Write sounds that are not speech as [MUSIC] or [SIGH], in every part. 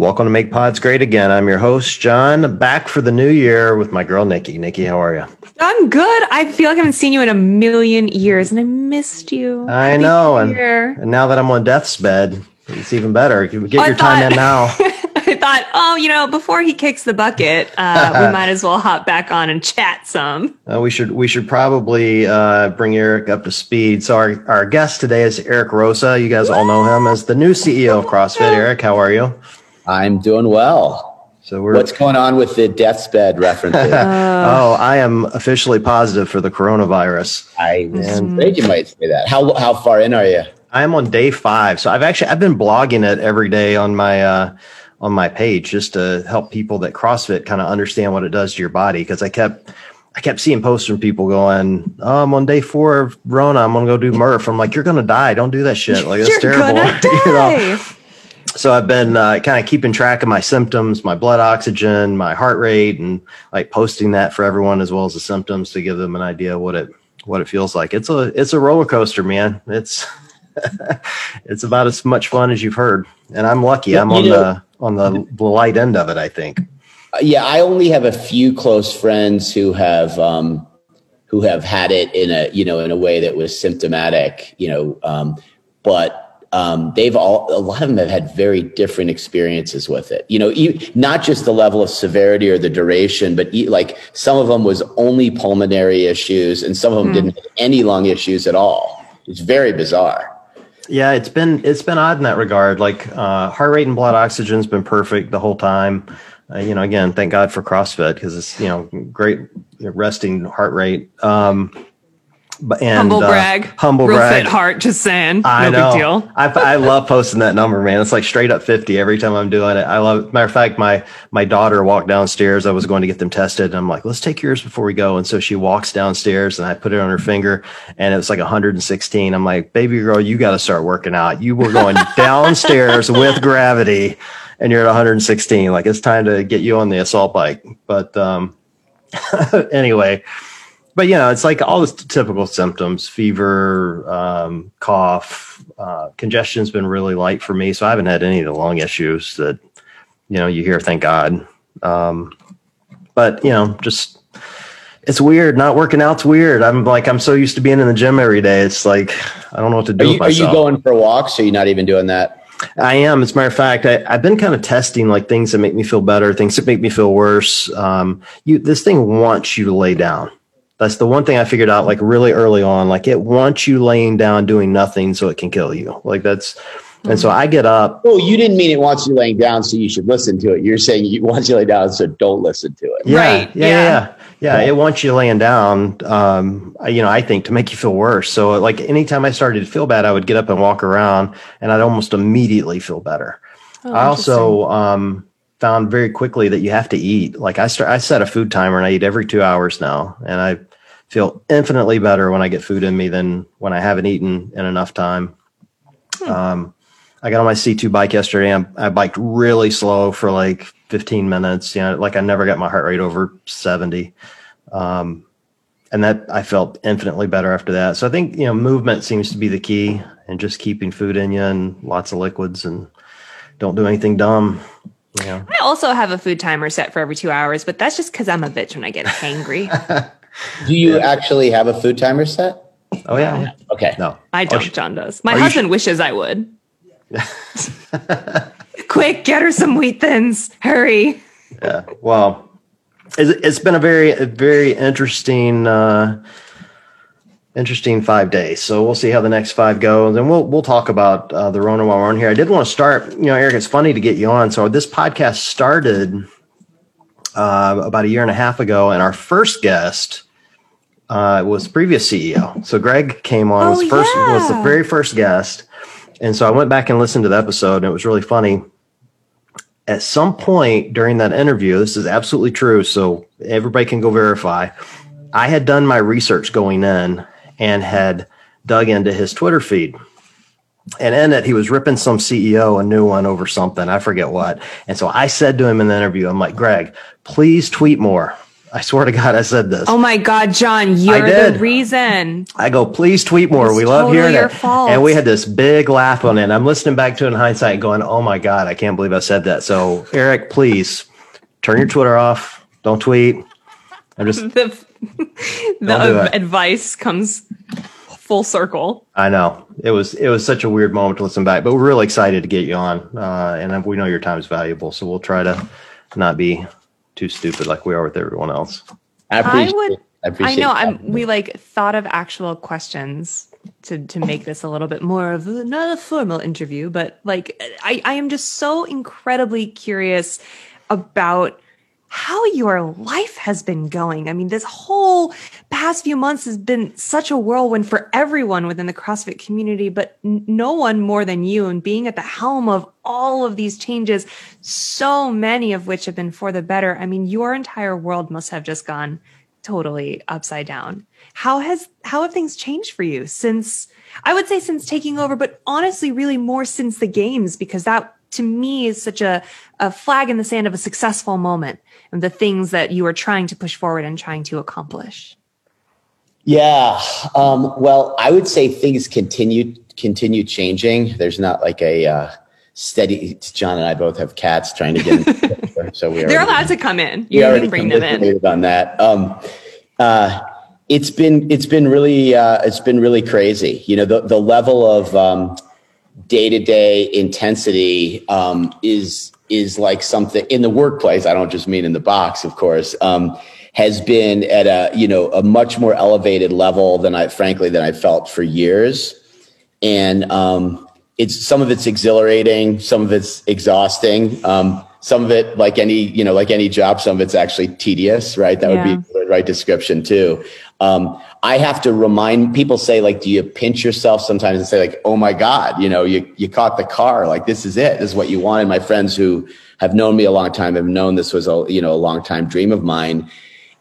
Welcome to Make Pods Great Again. I'm your host, John, back for the new year with my girl, Nikki. Nikki, how are you? I'm good. I feel like I haven't seen you in a million years and I missed you. I Happy know. And, and now that I'm on death's bed, it's even better. You get your time in now. [LAUGHS] I thought, oh, you know, before he kicks the bucket, uh, we [LAUGHS] might as well hop back on and chat some. Uh, we should we should probably uh, bring Eric up to speed. So our, our guest today is Eric Roza. You guys all know him as the new CEO of CrossFit. Eric, how are you? I'm doing well. So we're What's going on with the death's bed references? [LAUGHS] oh, I am officially positive for the coronavirus. I was afraid you might say that. How how far in are you? I am on day five. So I've actually I've been blogging it every day on my uh, on my page just to help people that CrossFit kind of understand what it does to your body. Because I kept I kept seeing posts from people going, "Oh, I'm on day four of Rona. I'm gonna go do Murph." I'm like, "You're gonna die. Don't do that shit. Like that's [LAUGHS] You're terrible." gonna [LAUGHS] You know? So I've been uh, kind of keeping track of my symptoms, my blood oxygen, my heart rate, and like posting that for everyone as well as the symptoms to give them an idea what it what it feels like. It's a it's a roller coaster, man. It's [LAUGHS] it's about as much fun as you've heard, and I'm lucky. I'm You on know- the on the, the light end of it. I think. Uh, yeah, I only have a few close friends who have um, who have had it in a you know in a way that was symptomatic. You know, um, but um, they've all a lot of them have had very different experiences with it. You know, not just the level of severity or the duration, but like some of them was only pulmonary issues, and some of them didn't have any lung issues at all. It's very bizarre. Yeah, it's been it's been odd in that regard. Like uh, heart rate and blood oxygen's been perfect the whole time. Uh, you know, again, thank God for CrossFit because it's you know great resting heart rate. Um, and Humble uh, brag. humble Real brag. fit heart, just saying. I no know. big deal. I, I love posting that number, man. It's like straight up 50 every time I'm doing it. I love it. Matter of fact, my, my daughter walked downstairs. I was going to get them tested. And I'm like, let's take yours before we go. And so she walks downstairs and I put it on her finger and it was like 116. I'm like, baby girl, you got to start working out. You were going [LAUGHS] downstairs with gravity and you're at 116. Like it's time to get you on the assault bike. But, um, [LAUGHS] anyway, but you know, it's like all the typical symptoms: fever, um, cough, uh, congestion's been really light for me, so I haven't had any of the lung issues that you know you hear. Thank God. Um, but you know, just it's weird. Not working out's weird. I'm like I'm so used to being in the gym every day. It's like I don't know what to do Are with you, are you going for walks? Or are you not even doing that? I am. As a matter of fact, I, I've been kind of testing like things that make me feel better, things that make me feel worse. Um, you, this thing wants you to lay down. That's the one thing I figured out like really early on. Like it wants you laying down doing nothing so it can kill you. Like that's, and so I get up. Oh, you didn't mean it wants you laying down, so you should listen to it. You're saying it wants you laying down, so don't listen to it. Yeah, Right, Yeah. yeah. Yeah. yeah. Yeah, it wants you laying down. Um, you know, I think to make you feel worse. So, like, anytime I started to feel bad, I would get up and walk around, and I'd almost immediately feel better. Oh, I also um, found very quickly that you have to eat. Like I start, I set a food timer and I eat every two hours now, and I feel infinitely better when I get food in me than when I haven't eaten in enough time. Um, I got on my C2 bike yesterday. And I biked really slow for like 15 minutes. You know, like I never got my heart rate over 70. Um, and that I felt infinitely better after that. So I think, you know, movement seems to be the key and just keeping food in you and lots of liquids and don't do anything dumb. You know, I also have a food timer set for every two hours, but that's just because I'm a bitch when I get hangry. [LAUGHS] Do you actually have a food timer set? oh yeah. Okay. No, I Oh, don't. sh- John does. My Are you husband wishes I would. [LAUGHS] Quick, get her some wheat thins. Hurry. Yeah. Well, it's, it's been a very, a very interesting, uh, interesting five days. So we'll see how the next five goes, and we'll we'll talk about uh, the Rona while we're on here. I did want to start. You know, Eric, it's funny to get you on. So this podcast started uh, about a year and a half ago, and our first guest uh, was previous CEO. So Greg came on Oh, was first was the very first guest, and so I went back and listened to the episode, and it was really funny at some point during that interview, this is absolutely true. So everybody can go verify. I had done my research going in and had dug into his Twitter feed. And in it, he was ripping some CEO a new one over something. I forget what. And so I said to him in the interview, I'm like, Greg, please tweet more. I swear to God, I said this. Oh my God, John, you're the reason. I go, please tweet more. It's we love totally hearing your it. fault. And we had this big laugh on it. And I'm listening back to it in hindsight, going, oh my God, I can't believe I said that. So, Eric, please turn your Twitter off. Don't tweet. I'm just, [LAUGHS] The, Don't do advice comes full circle. I know it was, it was such a weird moment to listen back, but we're really excited to get you on. Uh, and we know your time is valuable. So we'll try to not be too stupid like we are with everyone else. I appreciate. I appreciate. would. I, I know. that. I'm. We like thought of actual questions to to make this a little bit more of a, not a formal interview, but like I I am just so incredibly curious about how your life has been going. I mean, this whole past few months has been such a whirlwind for everyone within the CrossFit community, but no one more than you. And being at the helm of all of these changes, so many of which have been for the better. I mean, your entire world must have just gone totally upside down. How has how have things changed for you since I would say since taking over, but honestly, really more since the games because that to me is such a, a flag in the sand of a successful moment and the things that you are trying to push forward and trying to accomplish. Yeah. Um, well, I would say things continue continue changing. There's not like a uh, steady. John and I both have cats trying to get. In, [LAUGHS] so we They're allowed to come in. You already can bring them in. on that. Um, uh, it's been it's been really uh, it's been really crazy. You know, the the level of um, day to day intensity um, is is like something in the workplace. I don't just mean in the box, of course. Um, has been at a you know a much more elevated level than I frankly than I felt for years, and um, it's some of it's exhilarating, some of it's exhausting. Um, some of it, like any, you know, like any job, some of it's actually tedious, right? That would be the right description too. Um, I have to remind people say like, do you pinch yourself sometimes and say like, oh my God, you know, you, you caught the car. Like, this is it. This is what you wanted. My friends who have known me a long time have known this was a, you know, a long time dream of mine.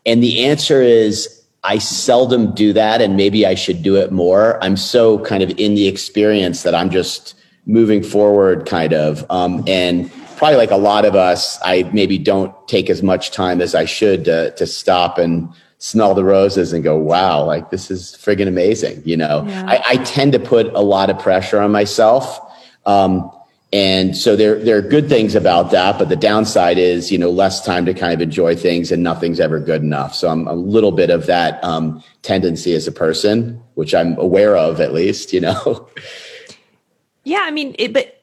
And the answer is I seldom do that. And maybe I should do it more. I'm so kind of in the experience that I'm just moving forward kind of. Um, and probably like a lot of us, I maybe don't take as much time as I should to, to stop and smell the roses and go, wow, like this is friggin' amazing. You know, Yeah. I, I tend to put a lot of pressure on myself. Um, and so there, there are good things about that, but the downside is, you know, less time to kind of enjoy things and nothing's ever good enough. So I'm a little bit of that, um, tendency as a person, which I'm aware of at least, you know. Yeah, I mean, it, but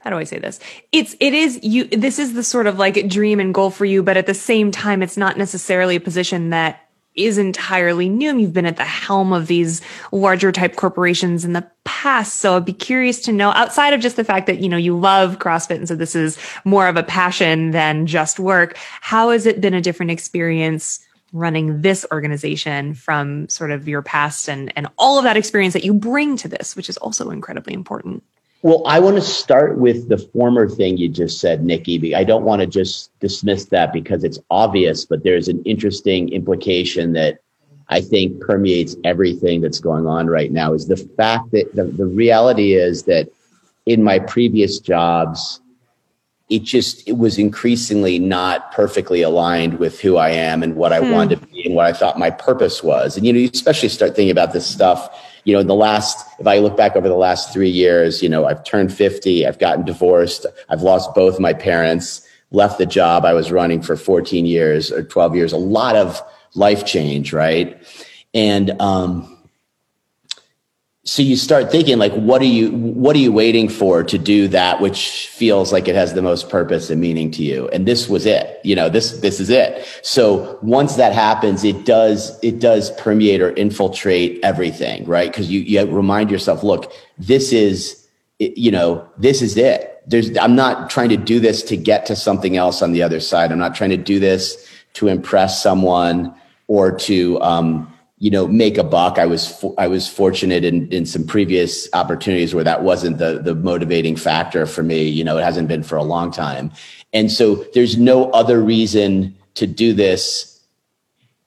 how do I say this? It's it is you. This is the sort of like dream and goal for you, but at the same time, it's not necessarily a position that is entirely new. You've been at the helm of these larger type corporations in the past, so I'd be curious to know outside of just the fact that you know you love CrossFit, and so this is more of a passion than just work. How has it been a different experience? running this organization from sort of your past and and all of that experience that you bring to this which is also incredibly important Well, I want to start with the former thing you just said, Nikki. I don't want to just dismiss that because it's obvious, but there's an interesting implication that I think permeates everything that's going on right now is the fact that the, the reality is that in my previous jobs, it just it was increasingly not perfectly aligned with who I am and what I hmm. wanted to be and what I thought my purpose was. And you know, you especially start thinking about this stuff. You know, in the last, if I look back over the last three years, you know, I've turned fifty, I've gotten divorced, I've lost both my parents, left the job I was running for fourteen years or twelve years. A lot of life change, right? And um, so you start thinking like what are you what are you waiting for to do that which feels like it has the most purpose and meaning to you? And this was it you know this this is it. So once that happens it does it does permeate or infiltrate everything right? Because you you remind yourself look this is you know this is it. There's i'm not trying to do this to get to something else on the other side. I'm not trying to do this to impress someone or to um, you know make a buck. I was fo- i was fortunate in in some previous opportunities where that wasn't the the motivating factor for me. You know it hasn't been for a long time. And so there's no other reason to do this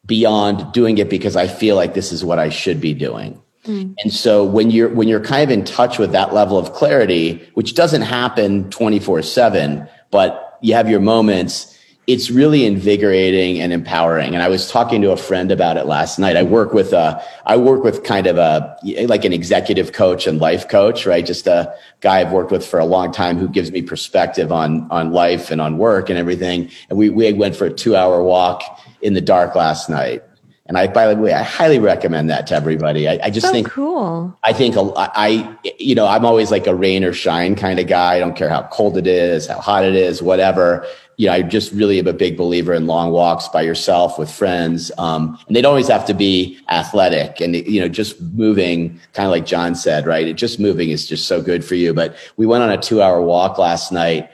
beyond doing it because i feel like this is what i should be doing. Hmm. And so when you're when you're kind of in touch with that level of clarity which doesn't happen 24/7 but you have your moments it's really invigorating and empowering. And I was talking to a friend about it last night. I work with a, I work with kind of a, like an executive coach and life coach, right? Just a guy I've worked with for a long time who gives me perspective on, on life and on work and everything. And we, we went for a two hour walk in the dark last night. And I, by the way, I highly recommend that to everybody. I, I just so think cool. I think I, you know, I'm always like a rain or shine kind of guy. I don't care how cold it is, how hot it is, whatever. You know, I just really am a big believer in long walks by yourself with friends. Um, and they don't always have to be athletic and, you know, just moving, kind of like John said, right? It just moving is just so good for you. But we went on a two hour walk last night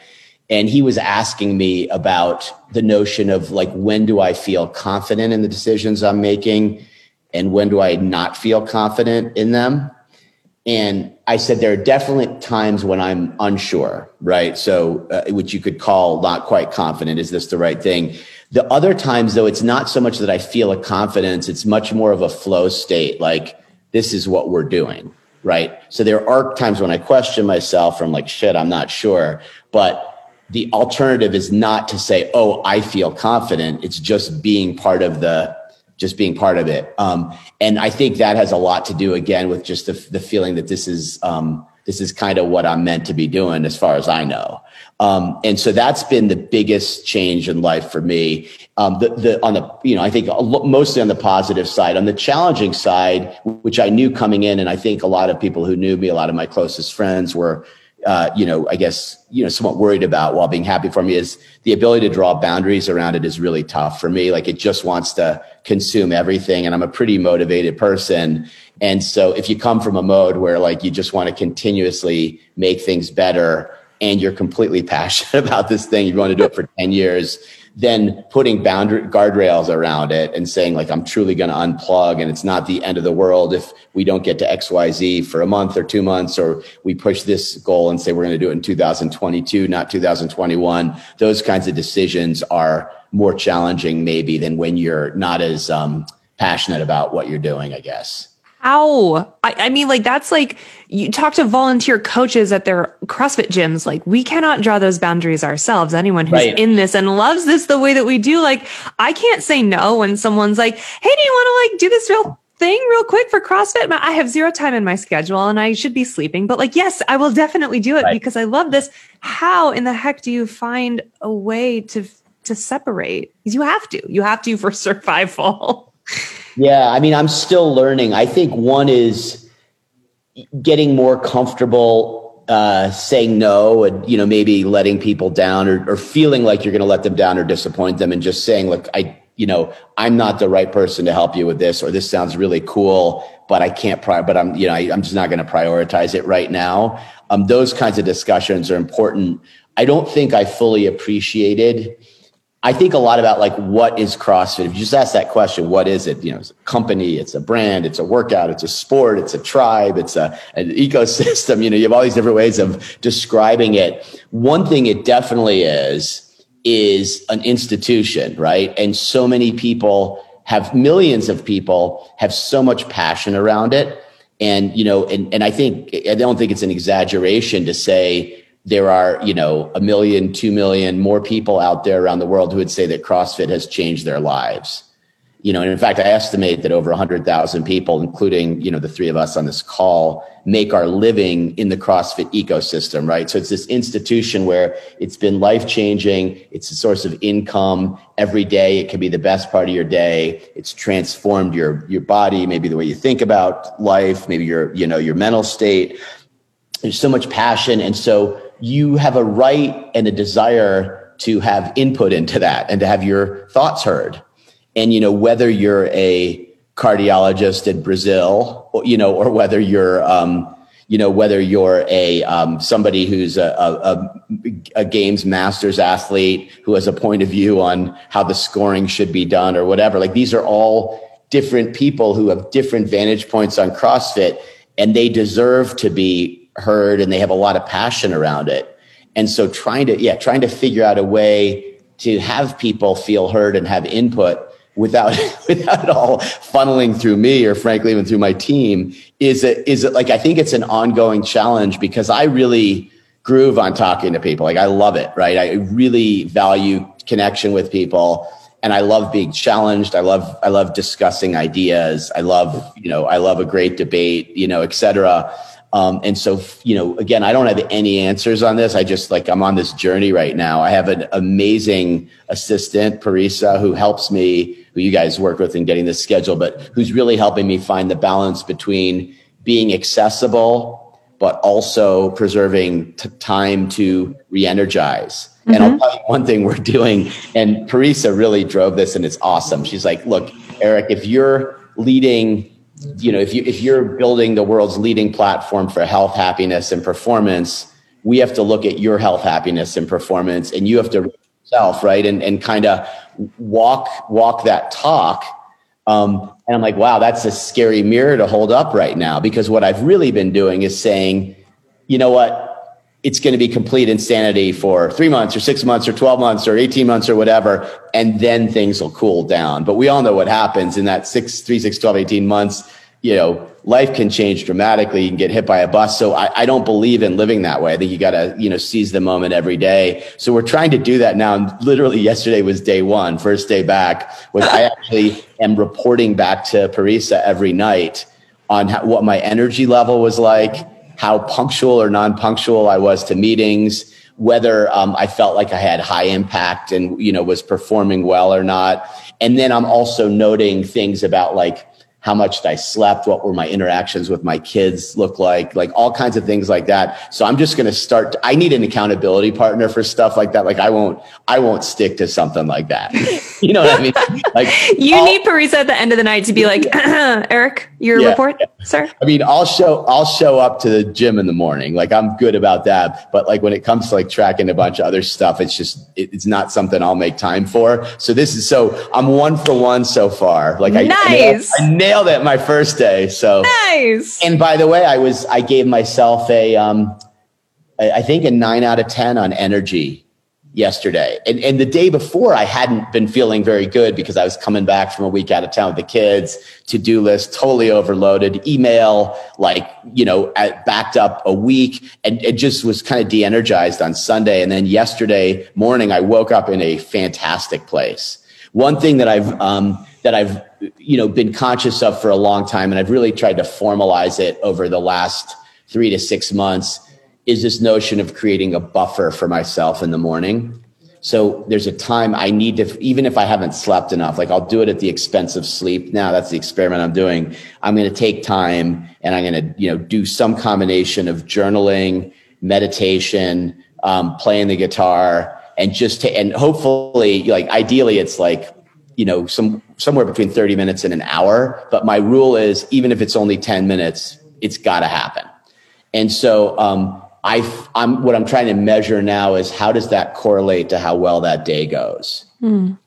and he was asking me about the notion of like when do i feel confident in the decisions i'm making and when do i not feel confident in them and i said there are definitely times when i'm unsure right? So uh, which you could call not quite confident. Is this the right thing? The other times though it's not so much that i feel a confidence. It's much more of a flow state like this is what we're doing right? So there are times when i question myself from like shit i'm not sure. But the alternative is not to say, "Oh, I feel confident." It's just being part of the, just being part of it. Um, and I think that has a lot to do again with just the, the feeling that this is um, this is kind of what I'm meant to be doing, as far as I know. Um, and so that's been the biggest change in life for me. Um, the, the, on the, you know, I think mostly on the positive side. On the challenging side, which I knew coming in, and I think a lot of people who knew me, a lot of my closest friends were uh, you know, I guess, you know, somewhat worried about while being happy for me is the ability to draw boundaries around it is really tough for me. Like it just wants to consume everything. And I'm a pretty motivated person. And so if you come from a mode where like you just want to continuously make things better and you're completely [LAUGHS] passionate about this thing, you want to do it for 10 years, then putting boundary guardrails around it and saying like i'm truly going to unplug and it's not the end of the world if we don't get to xyz for a month or two months or we push this goal and say we're going to do it in 2022 not 2021 those kinds of decisions are more challenging maybe than when you're not as um, passionate about what you're doing i guess how? I, I, mean, like, that's like you talk to volunteer coaches at their CrossFit gyms. Like, we cannot draw those boundaries ourselves. Anyone who's right. in this and loves this the way that we do, like, I can't say no when someone's like, Hey, do you want to like do this real thing real quick for CrossFit? I have zero time in my schedule and I should be sleeping, but like, yes, I will definitely do it right. because I love this. How in the heck do you find a way to, to separate? Because you have to, you have to for [LAUGHS] survival. Yeah, I mean, I'm still learning. I think one is getting more comfortable uh, saying no and you know maybe letting people down or, or feeling like you're going to let them down or disappoint them and just saying look i you know i'm not the right person to help you with this or this sounds really cool but i can't pri- but i'm you know I, am just not going to prioritize it right now um, those kinds of discussions are important i don't think i fully appreciated I think a lot about like what is CrossFit. If you just ask that question, what is it? You know, it's a company, it's a brand, it's a workout, it's a sport, it's a tribe, it's a an [LAUGHS] ecosystem. You know, you have all these different ways of describing it. One thing it definitely is is an institution, right? And so many people have millions of people have so much passion around it. And, you know, and, and I think, I don't think it's an exaggeration to say there are, you know, a million, two million more people out there around the world who would say that CrossFit has changed their lives. You know, and in fact, I estimate that over 100,000 people, including, you know, the three of us on this call, make our living in the CrossFit ecosystem, right? So it's this institution where it's been life changing. It's a source of income every day. It can be the best part of your day. It's transformed your, your body, maybe the way you think about life, maybe your, you know, your mental state. There's so much passion. And so you have a right and a desire to have input into that and to have your thoughts heard. And, you know, whether you're a cardiologist in Brazil, or, you know, or whether you're, um, you know, whether you're a um, somebody who's a, a, a, games masters athlete who has a point of view on how the scoring should be done or whatever. Like these are all different people who have different vantage points on CrossFit, and they deserve to be heard and they have a lot of passion around it. And so trying to, yeah, trying to figure out a way to have people feel heard and have input without [LAUGHS] without it all funneling through me or frankly even through my team is it is it like I think it's an ongoing challenge because I really groove on talking to people. Like I love it, right? I really value connection with people and I love being challenged. I love I love discussing ideas. I love you know I love a great debate. You know, etc. Um, and so you know, again, I don't have any answers on this. I just like I'm on this journey right now. I have an amazing assistant, Parisa, who helps me. Who you guys work with in getting this schedule, but who's really helping me find the balance between being accessible, but also preserving t- time to re-energize Mm-hmm. And I'll mm-hmm. tell you one thing we're doing, and Parisa really drove this, and it's awesome. She's like, "Look, Eric, if you're leading, you know, if you if you're building the world's leading platform for health, happiness, and performance, we have to look at your health, happiness, and performance, and you have to yourself, right, and and kind of walk walk that talk." Um, and I'm like, wow, that's a scary mirror to hold up right now because what I've really been doing is saying, you know what, it's going to be complete insanity for three months or six months or 12 months or 18 months or whatever. And then things will cool down. But we all know what happens in that six, three, six, 12, 18 months. You know, life can change dramatically. You can get hit by a bus. So I, I don't believe in living that way. I think you got to, you know, seize the moment every day. So we're trying to do that now. And literally yesterday was day one, first day back was I actually am reporting back to Parisa every night on how, what my energy level was like how punctual or non-punctual I was to meetings, whether um, I felt like I had high impact and you know was performing well or not. And then I'm also noting things about like how much I slept, what were my interactions with my kids look like, like all kinds of things like that. So I'm just going to start. I need an accountability partner for stuff like that. Like I won't, I won't stick to something like that. [LAUGHS] you know what I mean? Like [LAUGHS] you I'll, need Parisa at the end of the night to be like, [CLEARS THROAT] Eric, your yeah, report, yeah. sir. I mean, I'll show, I'll show up to the gym in the morning. Like I'm good about that. But like when it comes to like tracking a bunch of other stuff, it's just, it, it's not something I'll make time for. So this is, so I'm one for one so far. Like I, nice. I, I nailed it my first day. So nice. And by the way, I was I gave myself a um, I think a nine out of ten on energy yesterday. And and the day before I hadn't been feeling very good because I was coming back from a week out of town with the kids, to-do list totally overloaded, email like, you know, backed up a week and it just was kind of de-energized on Sunday. And then yesterday morning I woke up in a fantastic place. One thing that I've um, that I've you know been conscious of for a long time, and I've really tried to formalize it over the last three to six months, is this notion of creating a buffer for myself in the morning. So there's a time I need to, even if I haven't slept enough, like I'll do it at the expense of sleep. Now that's the experiment I'm doing. I'm going to take time and I'm going to, you know, do some combination of journaling, meditation, um, playing the guitar, and just to, and hopefully, like ideally, it's like you know, some somewhere between 30 minutes and an hour. But my rule is even if it's only 10 minutes, it's got to happen. And so um, I, I'm what I'm trying to measure now is how does that correlate to how well that day goes. Mm.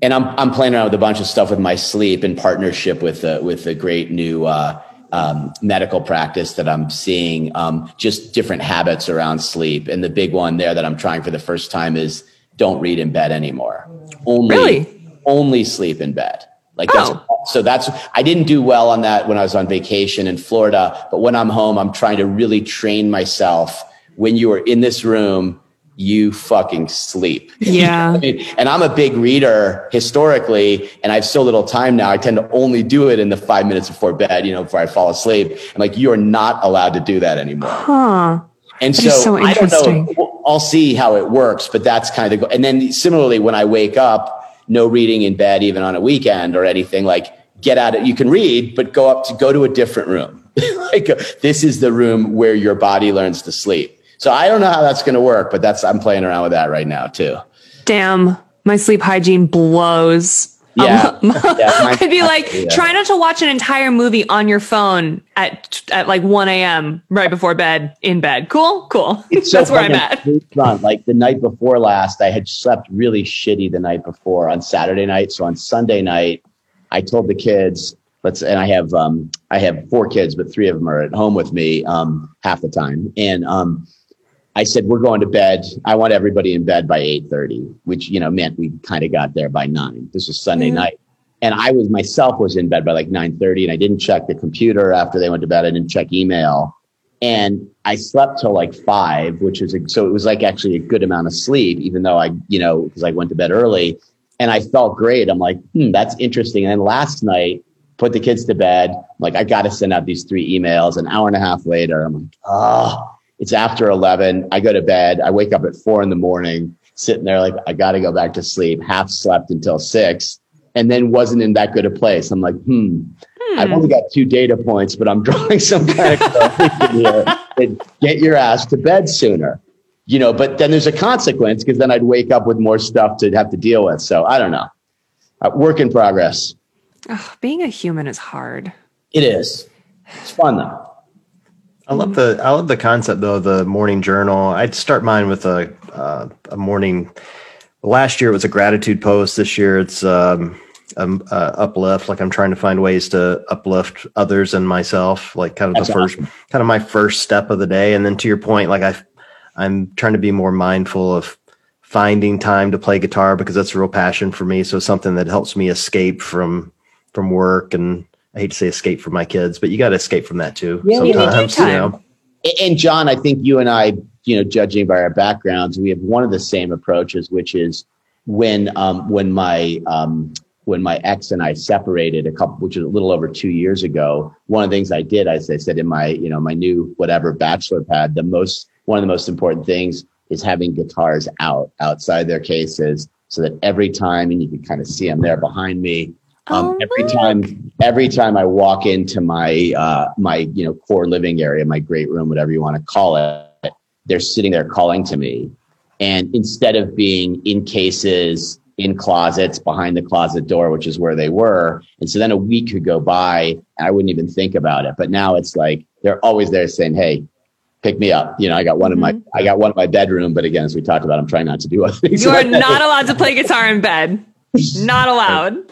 And I'm I'm playing around with a bunch of stuff with my sleep in partnership with a, with a great new uh, um, medical practice that I'm seeing. Um, just different habits around sleep, and the big one there that I'm trying for the first time is don't read in bed anymore. Only really? Only sleep in bed. Like that's, oh. so that's, I didn't do well on that when I was on vacation in Florida, but when I'm home, I'm trying to really train myself. When you are in this room, you fucking sleep. [LAUGHS] Yeah. and I'm a big reader historically, and I have so little time now. I tend to only do it in the five minutes before bed, you know, before I fall asleep. I'm like, you are not allowed to do that anymore. Huh. And so, so I don't know. I'll see how it works, but that's kind of the, and then similarly, when I wake up, no reading in bed, even on a weekend or anything. Like, get out it. You can read, but go up to go to a different room. [LAUGHS] like, this is the room where your body learns to sleep. So I don't know how that's going to work, but that's I'm playing around with that right now too. Damn, my sleep hygiene blows. Yeah, um, [LAUGHS] yeah [LAUGHS] I'd be like, yeah. try not to watch an entire movie on your phone at at like 1 a.m. right before bed in bed. Cool, cool. It's [LAUGHS] so That's where I'm at. Fun. Like the night before last, I had slept really shitty the night before on Saturday night. So on Sunday night, I told the kids, let's, and I have um I have four kids, but three of them are at home with me um half the time, and um I said, we're going to bed. I want everybody in bed by 8.30, which, you know, meant we kind of got there by nine. This was Sunday mm-hmm. night. And I was myself was in bed by like 9.30 and I didn't check the computer after they went to bed. I didn't check email. and I slept till like five, which was a, so it was like actually a good amount of sleep, even though I, you know, because I went to bed early, and I felt great. I'm like, hmm, that's interesting. And then last night, put the kids to bed. I'm like, I got to send out these three emails. An hour and a half later, I'm like, oh, it's after 11. I go to bed. I wake up at four in the morning, sitting there like, I got to go back to sleep. Half slept until six, and then wasn't in that good a place. I'm like, hmm I've only got two data points, but I'm [LAUGHS] drawing some kind of here. Get your ass to bed sooner. You know, but then there's a consequence because then I'd wake up with more stuff to have to deal with. So I don't know. Uh, work in progress. Oh, being a human is hard. It is. It's fun though. I love the I love the concept though the morning journal. I'd start mine with a uh, a morning. Last year it was a gratitude post. This year it's um, um, uh, uplift. Like I'm trying to find ways to uplift others and myself. Like kind of That's the first, awesome. kind of my first step of the day. And then to your point, like I, I'm trying to be more mindful of finding time to play guitar because that's a real passion for me. So something that helps me escape from from work and I hate to say escape from my kids, but you got to escape from that too. Yeah, yeah, sometimes, you know. And John, I think you and I, you know, judging by our backgrounds, we have one of the same approaches, which is when um, when my um, when my ex and I separated a couple, which is a little over two years ago. One of the things I did, as I said in my you know my new whatever bachelor pad, the most one of the most important things is having guitars out outside their cases, so that every time, and you can kind of see them there behind me. Um, Oh, every time, every time I walk into my uh, my you know core living area, my great room, whatever you want to call it, they're sitting there calling to me, and instead of being in cases, in closets, behind the closet door, which is where they were, and so then a week could go by, and I wouldn't even think about it. But now it's like they're always there saying, "Hey." Pick me up. You know, I got one in my I got one in my bedroom, but again, as we talked about, I'm trying not to do other [LAUGHS] things. You are not allowed to play guitar in bed. [LAUGHS] Not allowed.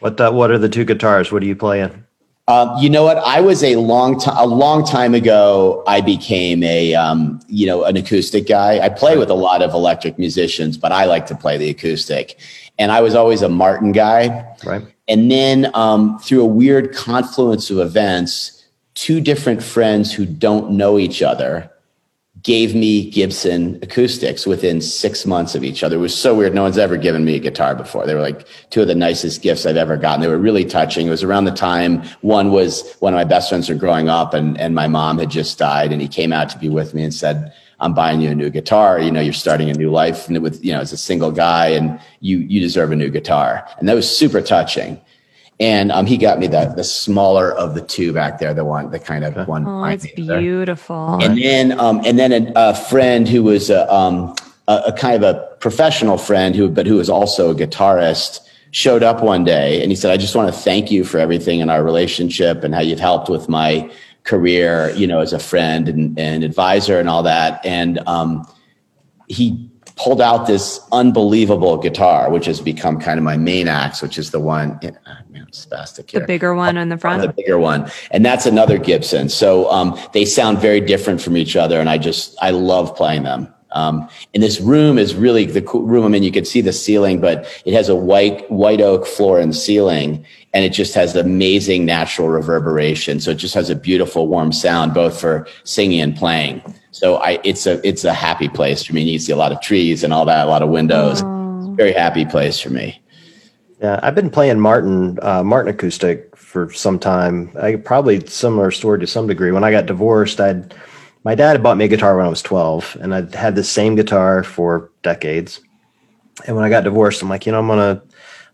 What uh, what are the two guitars? What are you playing? Um, you know what? I was a long time a long time ago. I became a um, you know an acoustic guy. I play with a lot of electric musicians, but I like to play the acoustic. And I was always a Martin guy. Right. And then um, through a weird confluence of events, two different friends who don't know each other gave me Gibson acoustics within six months of each other. It was so weird. No one's ever given me a guitar before. They were like two of the nicest gifts I've ever gotten. They were really touching. It was around the time one was one of my best friends were growing up and, and my mom had just died and he came out to be with me and said, I'm buying you a new guitar. You know, you're starting a new life and with, you know, as a single guy and you, you deserve a new guitar. And that was super touching. And um, he got me the, the smaller of the two back there, the one, the kind of one. Oh, it's me there. beautiful. And then, um, and then a, a friend who was a, um, a, a kind of a professional friend who, but who was also a guitarist, showed up one day and he said, "I just want to thank you for everything in our relationship and how you've helped with my career, you know, as a friend and, and advisor and all that." And um, he pulled out this unbelievable guitar, which has become kind of my main axe, which is the one. Yeah, man, I'm spastic the bigger one in the front? the bigger one. And that's another gibson. So um, they sound very different from each other and i just i love playing them. Um, and this room is really the cool room. I mean you can see the ceiling but it has a white white oak floor and ceiling and it just has amazing natural reverberation. So it just has a beautiful warm sound both for singing and playing so i it's a it's a happy place for me you see a lot of trees and all that a lot of windows very happy place for me Yeah, I've been playing Martin uh, Martin acoustic for some time. I probably similar story to some degree. When I got divorced, I'd my dad had bought me a guitar when I was twelve, and I'd had the same guitar for decades. And when I got divorced, I'm like, you know, I'm gonna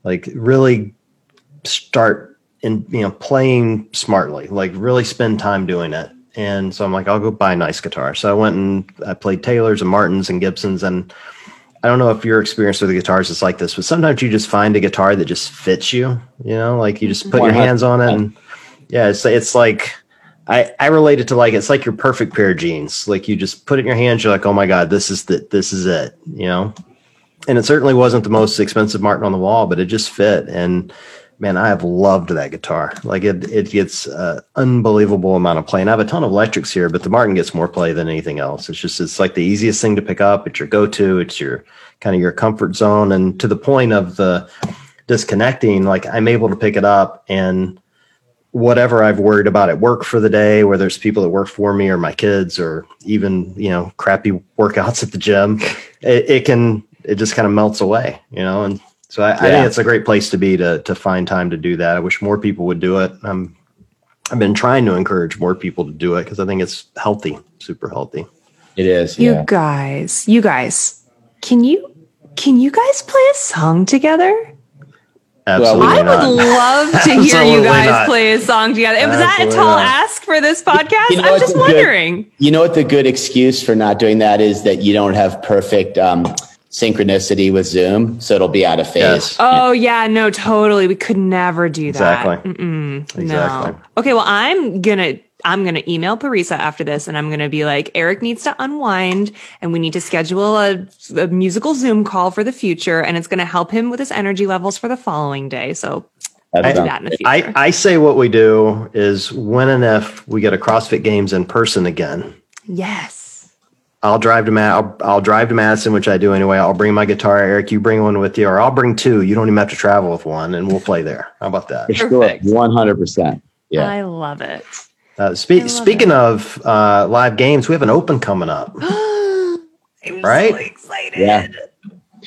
like really start in you know playing smartly, like really spend time doing it. And so I'm like, I'll go buy a nice guitar. So I went and I played Taylors and Martins and Gibsons and I don't know if your experience with the guitars is like this, but sometimes you just find a guitar that just fits you. You know, like you just put your hands on it, and yeah, it's it's like I I relate it to like it's like your perfect pair of jeans. Like you just put it in your hands, you're like, oh my god, this is the this is it. You know, and it certainly wasn't the most expensive Martin on the wall, but it just fit. And man, I have loved that guitar. Like it it gets uh, unbelievable amount of play. And I have a ton of electrics here, but the Martin gets more play than anything else. It's just it's like the easiest thing to pick up. It's your go to. It's your kind of your comfort zone. And to the point of the disconnecting, like I'm able to pick it up and whatever I've worried about at work for the day, whether it's people that work for me or my kids or even, you know, crappy workouts at the gym, it, it can, it just kind of melts away, you know? And so I, I think it's a great place to be to, to find time to do that. I wish more people would do it. I'm, I've been trying to encourage more people to do it because I think it's healthy, super healthy. It is. You Yeah. guys, you guys, can you can you guys play a song together? Absolutely I not. would love to [LAUGHS] hear you guys not. play a song together. Was that a tall not. ask for this podcast? You know I'm just a good- wondering. You know what the good excuse for not doing that is that you don't have perfect um, synchronicity with Zoom, so it'll be out of phase. Yes. Oh yeah, no, totally. We could never do that. Exactly. Mm-mm, Exactly. No. Okay, well, I'm gonna I'm gonna email Parisa after this, and I'm gonna be like, Eric needs to unwind, and we need to schedule a, a musical Zoom call for the future, and it's gonna help him with his energy levels for the following day. So I'll do that in the future. I, I say what we do is when and if we get a CrossFit Games in person again, yes. I'll drive to Ma- I'll, I'll drive to Madison, which I do anyway. I'll bring my guitar. Eric, you bring one with you, or I'll bring two. You don't even have to travel with one, and we'll play there. How about that? Perfect. 100%. Yeah. I love it. Uh, spe- speaking of uh, live games, we have an open coming up. [GASPS] I'm Right? so excited. Yeah.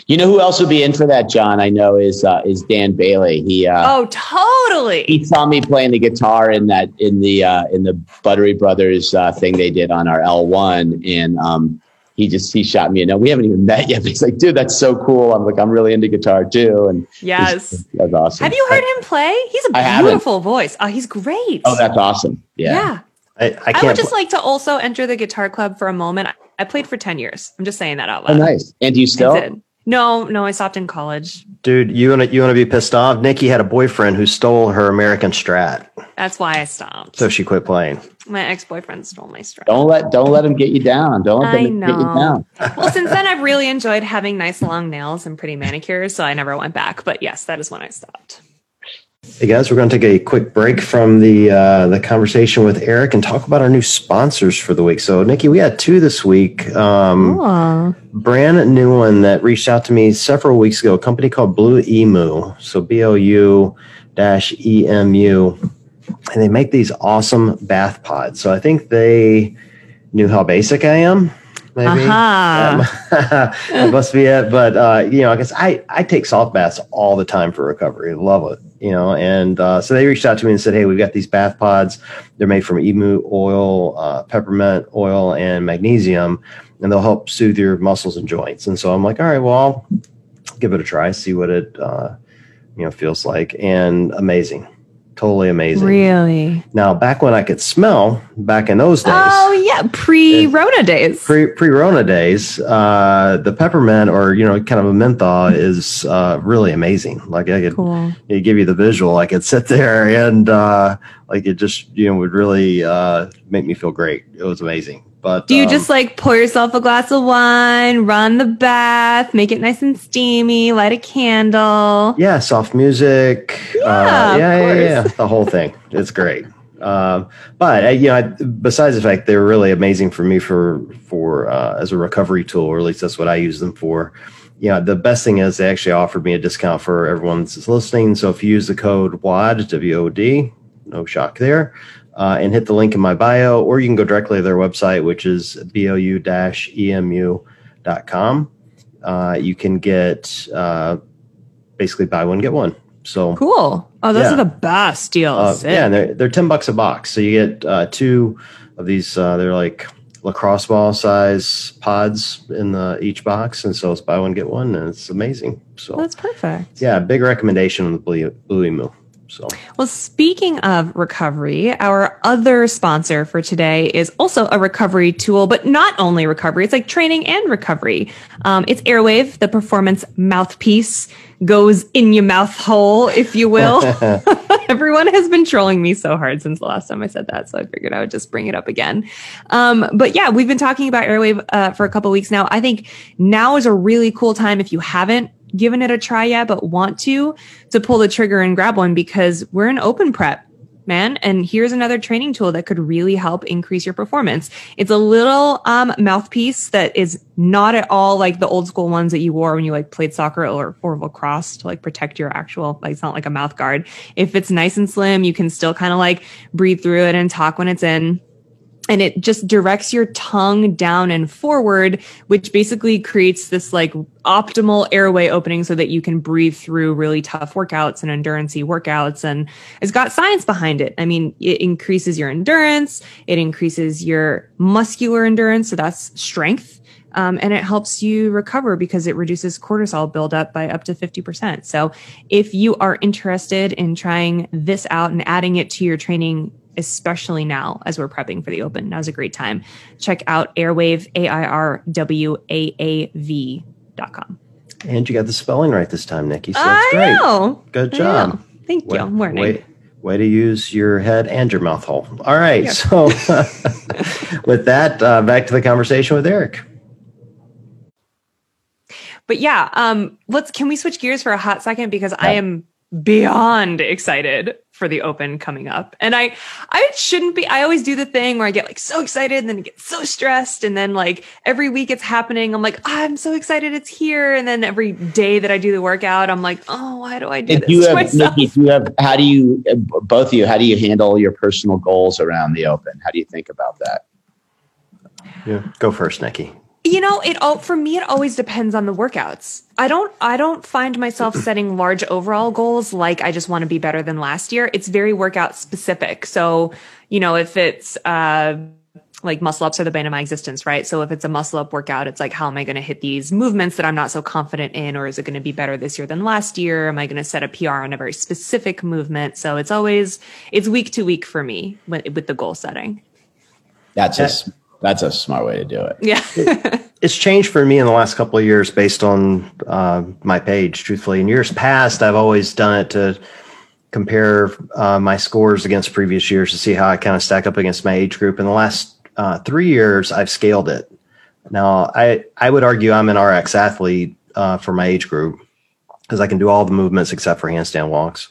You know who else would be in for that, John? I know is uh, is Dan Bailey. He uh, Oh, totally. he saw me playing the guitar in that in the uh, in the Buttery Brothers uh, thing they did on our L one, and um, he just he shot me a note. We haven't even met yet. But he's like, dude, that's so cool. I'm like, I'm really into guitar too, and Yes. that's awesome. Have you heard him play? He's a beautiful voice. Oh, he's great. Oh, that's awesome. Yeah. yeah. I, I I, can't. would just like to also enter the guitar club for a moment. I, I played for 10 years. I'm just saying that out Oh, loud. nice. And do you I still? Did. No, no, I stopped in college. dude, you want to you want to be pissed off? Nikki had a boyfriend who stole her American Strat, That's why I stopped. so she quit playing. My ex-boyfriend stole my strap. Don't let don't let him get you down. Don't let I them get you know. down. well, since then I've really [LAUGHS] enjoyed having nice long nails and pretty manicures, so I never went back. But yes, that is when I stopped. Hey guys, we're going to take a quick break from the uh, the conversation with Eric and talk about our new sponsors for the week. So, Nikki, we had two this week. Um, brand new one that reached out to me several weeks ago. A company called Blue Emu. So B O U dash E M U, and they make these awesome bath pods. So I think they knew how basic I am. Maybe Uh-huh. Um, [LAUGHS] that must be it. But uh, you know, I guess I I take salt baths all the time for recovery. Love it. You know, and uh, so they reached out to me and said, "Hey, we've got these bath pods. They're made from emu oil, uh, peppermint oil, and magnesium." and they'll help soothe your muscles and joints. And so I'm like, all right, well, I'll give it a try, see what it uh, you know feels like, and amazing, totally amazing. really? Now, back when I could smell, back in those days, Oh yeah, pre-Rona days. pre pre Rona days, uh, the peppermint or you know kind of a menthol is uh, really amazing. Like I could cool. it give you the visual. I could sit there and uh, like it just you know would really uh, make me feel great. It was amazing. But Do you um, just like pour yourself a glass of wine, run the bath, make it nice and steamy, light a candle? yeah, soft music. Yeah, uh, yeah, yeah, yeah, the whole thing. [LAUGHS] It's great. Um, but uh, you know, I, besides the fact they're really amazing for me for for uh, as a recovery tool, or at least that's what I use them for. You know, the best thing is they actually offered me a discount for everyone that's listening. So if you use the code WOD W O D, no shock there, uh, and hit the link in my bio, or you can go directly to their website, which is bou-emu.com. Uh, you can get uh, basically buy one get one. So Cool. Oh, those Yeah. are the best deals. uh, yeah, and they're they're ten bucks a box. So you get uh, two of these. Uh, they're like lacrosse ball size pods in the each box, and so it's buy one get one, and it's amazing. So That's perfect. yeah, big recommendation on the Blue, Blue Emu. So Well, speaking of recovery, our other sponsor for today is also a recovery tool, but not only recovery, it's like training and recovery. Um, it's Airwave, the performance mouthpiece, goes in your mouth hole, if you will. [LAUGHS] [LAUGHS] Everyone has been trolling me so hard since the last time I said that, so I figured I would just bring it up again. Um, but yeah, we've been talking about Airwave uh, for a couple weeks now. I think now is a really cool time if you haven't given it a try yet, but want to, to pull the trigger and grab one because we're in open prep man. And here's another training tool that could really help increase your performance. It's a little um, mouthpiece that is not at all like the old school ones that you wore when you like played soccer or, or lacrosse to like protect your actual, like it's not like a mouth guard. If it's nice and slim, you can still kind of like breathe through it and talk when it's in and it just directs your tongue down and forward, which basically creates this like optimal airway opening so that you can breathe through really tough workouts and endurancey workouts. And it's got science behind it. I mean, it increases your endurance. It increases your muscular endurance. So that's strength. Um, and it helps you recover because it reduces cortisol buildup by up to 50%. So if you are interested in trying this out and adding it to your training especially now as we're prepping for the open. Now's a great time. Check out Airwave, A I R W A A V dot com. And you got the spelling right this time, Nikki. So that's I great. know. Good job. Thank Way, you. I'm learning. way, way to use your head and your mouth hole. All right. Yeah. So, [LAUGHS] with that, uh, back to the conversation with Eric. But yeah, um, let's can we switch gears for a hot second because I am beyond excited for the open coming up. And I I shouldn't be I always do the thing where I get like so excited and then get so stressed and then like every week it's happening I'm like I'm so excited it's here and then every day that I do the workout I'm like oh why do I do If this you to have, myself? Nikki, if you have, how do you, uh, both of you, how do you handle your personal goals around the open? How do you think about that? Yeah. Go first, Nikki. You know, it all for me. It always depends on the workouts. I don't. I don't find myself [CLEARS THROAT] setting large overall goals like I just want to be better than last year. It's very workout specific. So, you know, if it's uh, like muscle ups are the bane of my existence, right? So if it's a muscle up workout, it's like how am I going to hit these movements that I'm not so confident in, or is it going to be better this year than last year? Am I going to set a PR on a very specific movement? So it's always it's week to week for me with, with the goal setting. That's a, s- that's a smart way to do it. Yeah. It's changed for me in the last couple of years based on uh, my page, truthfully. In years past, I've always done it to compare uh, my scores against previous years to see how I kind of stack up against my age group. In the last uh, three years, I've scaled it. Now, I, I would argue I'm an RX athlete uh, for my age group because I can do all the movements except for handstand walks.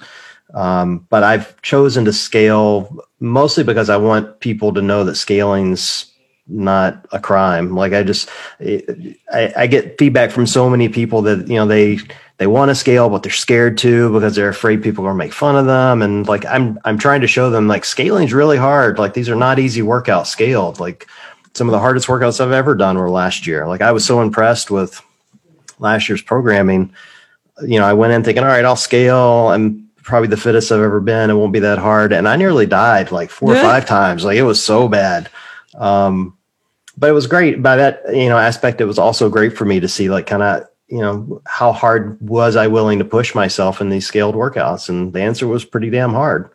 Um, but I've chosen to scale mostly because I want people to know that scaling's not a crime. Like I just, I, I get feedback from so many people that you know they they want to scale, but they're scared to because they're afraid people are going to make fun of them. And like I'm I'm trying to show them like scaling's really hard. Like these are not easy workouts scaled. Like some of the hardest workouts I've ever done were last year. Like I was so impressed with last year's programming. You know, I went in thinking, all right, I'll scale. I'm probably the fittest I've ever been. It won't be that hard. And I nearly died like four or five times. Like it was so bad. Um, but it was great by that, you know, aspect. It was also great for me to see like kind of, you know, how hard was I willing to push myself in these scaled workouts? And the answer was pretty damn hard.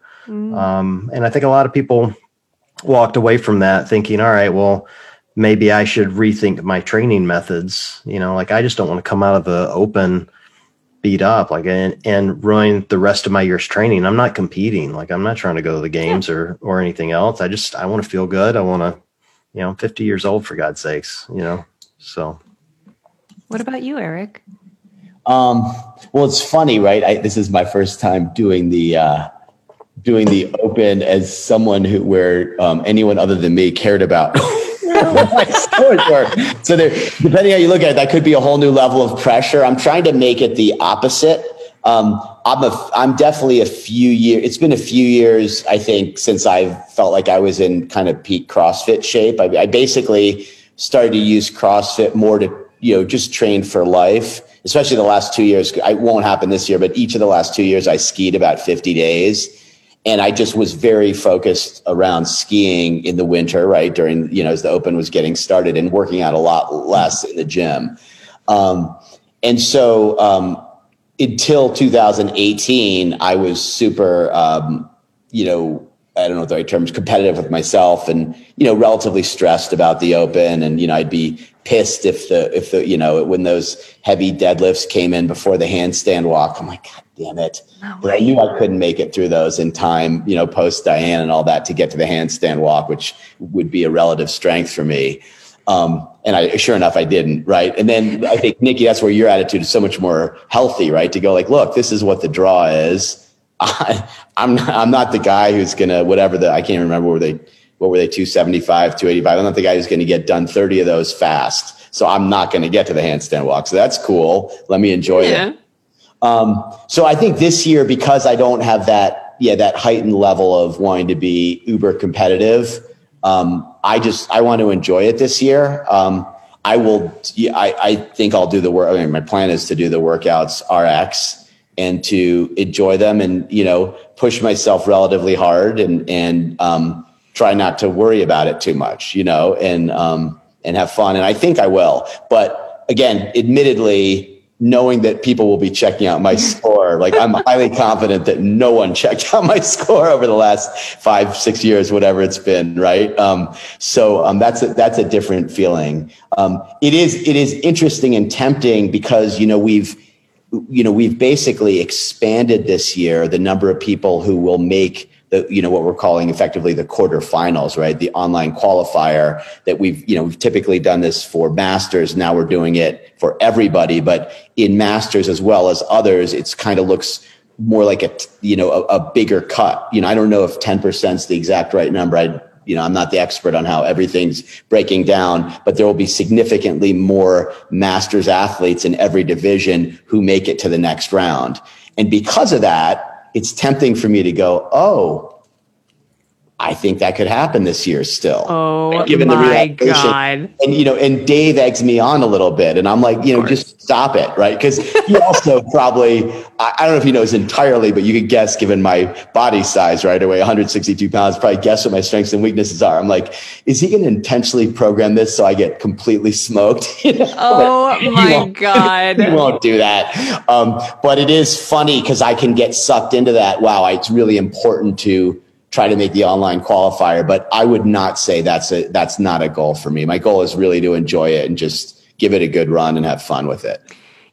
Um, and I think a lot of people walked away from that thinking, all right, well, maybe I should rethink my training methods. You know, like I just don't want to come out of the open beat up like and, and ruin the rest of my year's training. I'm not competing. Like I'm not trying to go to the games or or anything else. I just I want to feel good. I want to, you know, I'm 50 years old for God's sakes, you know. So what about you, Eric? Um, well, it's funny, right? I, this is my first time doing the uh, doing the open as someone who where um, anyone other than me cared about my scores were. So there, depending how you look at it, that could be a whole new level of pressure. I'm trying to make it the opposite. Um, I'm a, I'm definitely a few years. It's been a few years, I think, since I felt like I was in kind of peak CrossFit shape. I, I basically started to use CrossFit more to, you know, just train for life. Especially the last two years. It won't happen this year, but each of the last two years, I skied about 50 days and I just was very focused around skiing in the winter, right during you know as the open was getting started, and working out a lot less in the gym. Um, and so um, until 2018, I was super, um, you know, I don't know what the right terms, competitive with myself, and you know, relatively stressed about the open, and you know, I'd be pissed if the if the you know when those heavy deadlifts came in before the handstand walk. I'm like, God damn it! But I knew I couldn't make it through those in time, you know, post Diane and all that to get to the handstand walk, which would be a relative strength for me. Um, and I, sure enough, I didn't. Right. And then I think, Nikki, that's where your attitude is so much more healthy, right? To go like, look, this is what the draw is. [LAUGHS] I, I'm not, I'm not the guy who's gonna whatever the I can't remember were they what were they 275 285 I'm not the guy who's going to get done 30 of those fast so I'm not going to get to the handstand walk so that's cool let me enjoy Yeah. it um, so I think this year because I don't have that yeah that heightened level of wanting to be uber competitive um, I just I want to enjoy it this year. Um, I will I, I think I'll do the work I mean my plan is to do the workouts RX and to enjoy them and you know push myself relatively hard and and um, try not to worry about it too much you know and um, and have fun. And I think I will. But again admittedly knowing that people will be checking out my score. Like I'm highly [LAUGHS] confident that no one checked out my score over the last five six years whatever it's been right? Um, so um, that's a, that's a different feeling. Um, it is it is interesting and tempting because you know we've you know, we've basically expanded this year the number of people who will make the, you know, what we're calling effectively the quarterfinals, right? The online qualifier that we've, you know, we've typically done this for masters. Now we're doing it for everybody, but in masters as well as others, it's kind of looks more like a, you know, a, a bigger cut. You know, I don't know if 10% is the exact right number. I, you know, I'm not the expert on how everything's breaking down, but there will be significantly more masters athletes in every division who make it to the next round. And because of that, it's tempting for me to go, oh, I think that could happen this year still. Oh Given the god. And you know, and Dave eggs me on a little bit, and I'm like, you know, just stop it, right? Because he [LAUGHS] also probably, I, I don't know if he knows entirely, but you could guess, given my body size, right? I weigh 162 pounds, probably guess what my strengths and weaknesses are. I'm like, is he going to intentionally program this so I get completely smoked? [LAUGHS] You know? Oh my won't- [LAUGHS] he won't do that. Um, but it is funny because I can get sucked into that. Wow, it's really important to try to make the online qualifier. But I would not say that's a that's not a goal for me. My goal is really to enjoy it and just give it a good run and have fun with it.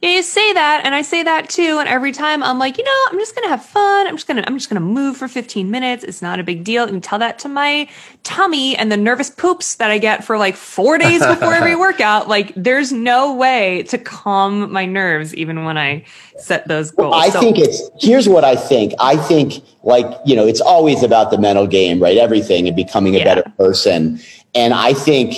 Yeah, you say that, and I say that too. And every time I'm like, you know, I'm just gonna have fun. I'm just gonna, I'm just gonna move for 15 minutes. It's not a big deal. And tell that to my tummy and the nervous poops that I get for like four days before every [LAUGHS] workout. Like, there's no way to calm my nerves, even when I set those goals. I So- think it's here's what I think. I think like, you know, it's always about the mental game, right? Everything and becoming a Yeah. better person. And I think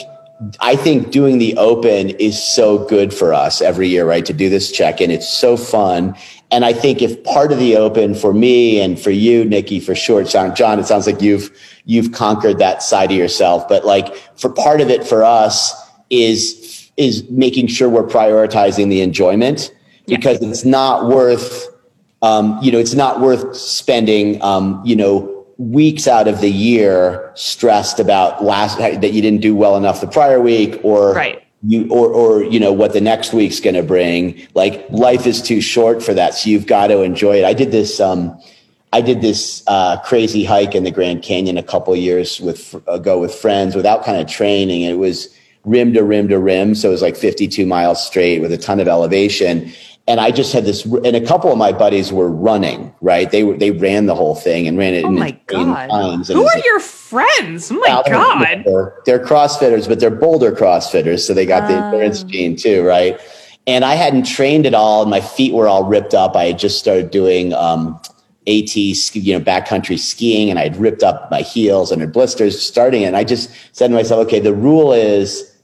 I think doing the open is so good for us every year, right? To do this check in. It's so fun. And I think if part of the open for me and for you, Nikki, for sure, John, John, it sounds like you've you've conquered that side of yourself. But like for part of it for us is is making sure we're prioritizing the enjoyment because it's not worth um, you know, it's not worth spending, um, you know, weeks out of the year stressed about last that you didn't do well enough the prior week or Right. you or or you know what the next week's going to bring. Like life is too short for that, so you've got to enjoy it. I did this. Um, I did this uh, crazy hike in the Grand Canyon a couple years with ago with friends without kind of training. It was rim to rim to rim, so it was like 52 miles straight with a ton of elevation. And I just had this, and a couple of my buddies were running. Right, they were they ran the whole thing and ran it. oh in my god. times. Who are like- your friends? Oh my they're- god. They're, they're CrossFitters, but they're Boulder CrossFitters, so they got the endurance gene too, right? And I hadn't trained at all, and my feet were all ripped up. I had just started doing um, AT, you know, backcountry skiing, and I had ripped up my heels and had blisters starting it. And I just said to myself, okay, the rule is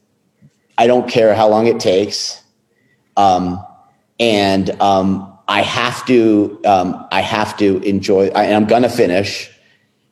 I don't care how long it takes. Um, and um, I have to, um, I have to enjoy, I, and I'm gonna finish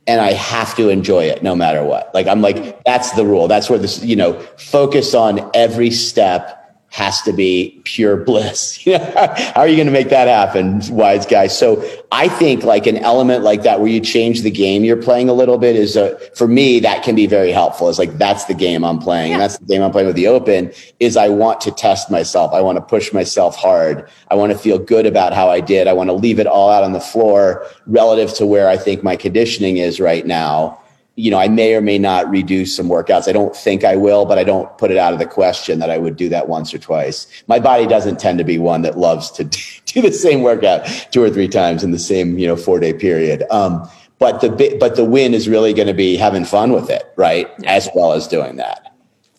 and I have to enjoy it no matter what. Like I'm like, that's the rule. That's where this, you know, focus on every step has to be pure bliss. [LAUGHS] How are you going to make that happen, wise guy? So I think like an element like that where you change the game you're playing a little bit is a, for me, that can be very helpful. It's like, that's the game I'm playing. And that's the game I'm playing with the open is I want to test myself. I want to push myself hard. I want to feel good about how I did. I want to leave it all out on the floor relative to where I think my conditioning is right now you know, I may or may not redo some workouts. I don't think I will, but I don't put it out of the question that I would do that once or twice. My body doesn't tend to be one that loves to [LAUGHS] do the same workout two or three times in the same, you know, four day period. Um, but the but the win is really going to be having fun with it, right? As well as doing that.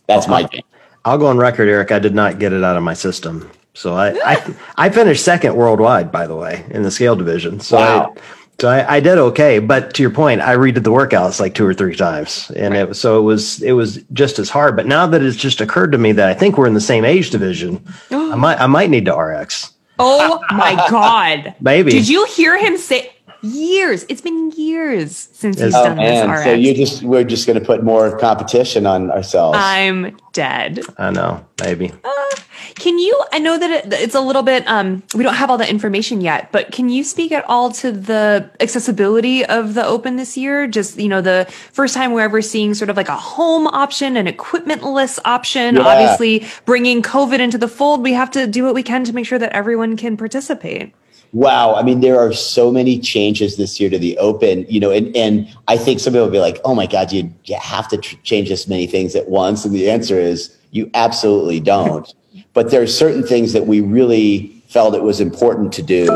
That's my game. I'll go on record, Eric. I did not get it out of my system. So I, I, I finished second worldwide, by the way, in the scale division. So Wow. I So I, I, did okay, but to your point, I redid the workouts like two or three times, and right. it so it was it was just as hard. But now that it's just occurred to me that I think we're in the same age division, [GASPS] I might I might need to RX. Oh my god! [LAUGHS] Maybe did you hear him say? Years. It's been years since he's oh, done man. this. RX. So you just we're just going to put more competition on ourselves. I'm dead. I know, maybe. Uh, can you? I know that it, it's a little bit. Um, we don't have all the information yet, but can you speak at all to the accessibility of the Open this year? Just you know, the first time we're ever seeing sort of like a home option, an equipmentless option. Yeah. Obviously, bringing COVID into the fold, we have to do what we can to make sure that everyone can participate. Wow. I mean, there are so many changes this year to the open, you know, and, and I think some people will be like, oh my God, you, you have to tr- change this many things at once. And the answer is you absolutely don't. but there are certain things that we really felt it was important to do.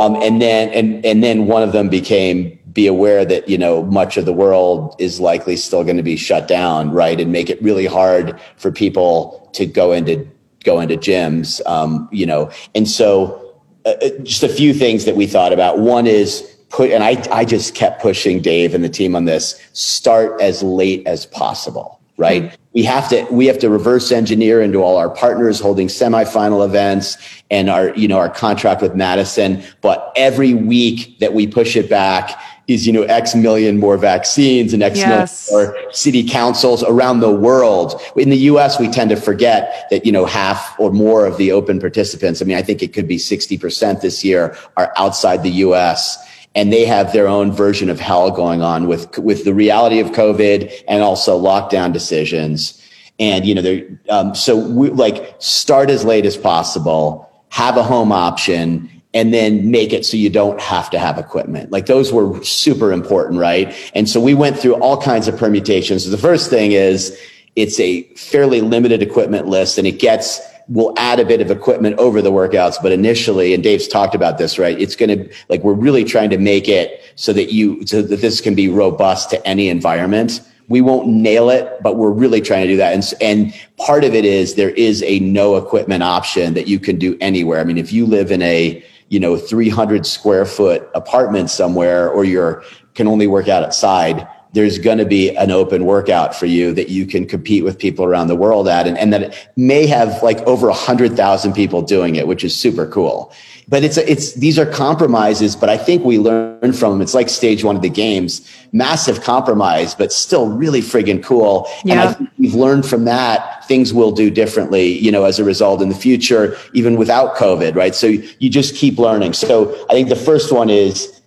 Um, and then, and, and then one of them became be aware that, you know, much of the world is likely still going to be shut down, right? And make it really hard for people to go into, go into gyms, um, you know, and so, uh, uh, just a few things that we thought about. One is put, and I, I just kept pushing Dave and the team on this, start as late as possible, right? Mm-hmm. We have to, we have to reverse engineer into all our partners holding semifinal events and our, you know, our contract with Madison. But every week that we push it back, is you know x million more vaccines and x yes. million more city councils around the world. In the us we tend to forget that you know half or more of the open participants i mean i think it could be 60% this year are outside the us and they have their own version of hell going on with with the reality of covid and also lockdown decisions. And you know they're um, so we like start as late as possible have a home option and then make it so you don't have to have equipment. Like those were super important, right? And so we went through all kinds of permutations. The first thing is it's a fairly limited equipment list and it gets we'll add a bit of equipment over the workouts, but initially, and Dave's talked about this, right? It's going to like we're really trying to make it so that you so that this can be robust to any environment. We won't nail it, but we're really trying to do that. And, and part of it is there is a no equipment option that you can do anywhere. I mean, if you live in a you know 300 square foot apartment somewhere or you're can only work out outside there's going to be an open workout for you that you can compete with people around the world at and, and that it may have like over 100,000 people doing it which is super cool. But it's it's these are compromises but i think we learn from them it's like stage one of the games. Massive compromise but still really friggin' cool. Yeah. and i think we've learned from that things will do differently you know as a result in the future even without covid right? So you just keep learning. So i think the first one is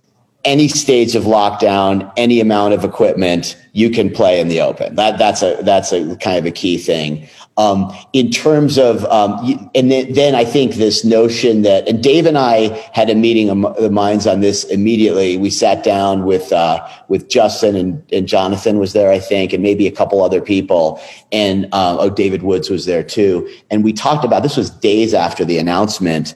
any stage of lockdown, any amount of equipment, you can play in the open. That that's a that's a kind of a key thing. Um, in terms of, um, and then, I think this notion that, and Dave and I had a meeting of the minds on this immediately. We sat down with, uh, with Justin and, and Jonathan was there, I think, and maybe a couple other people. And, uh, oh, David Woods was there too. And we talked about, this was days after the announcement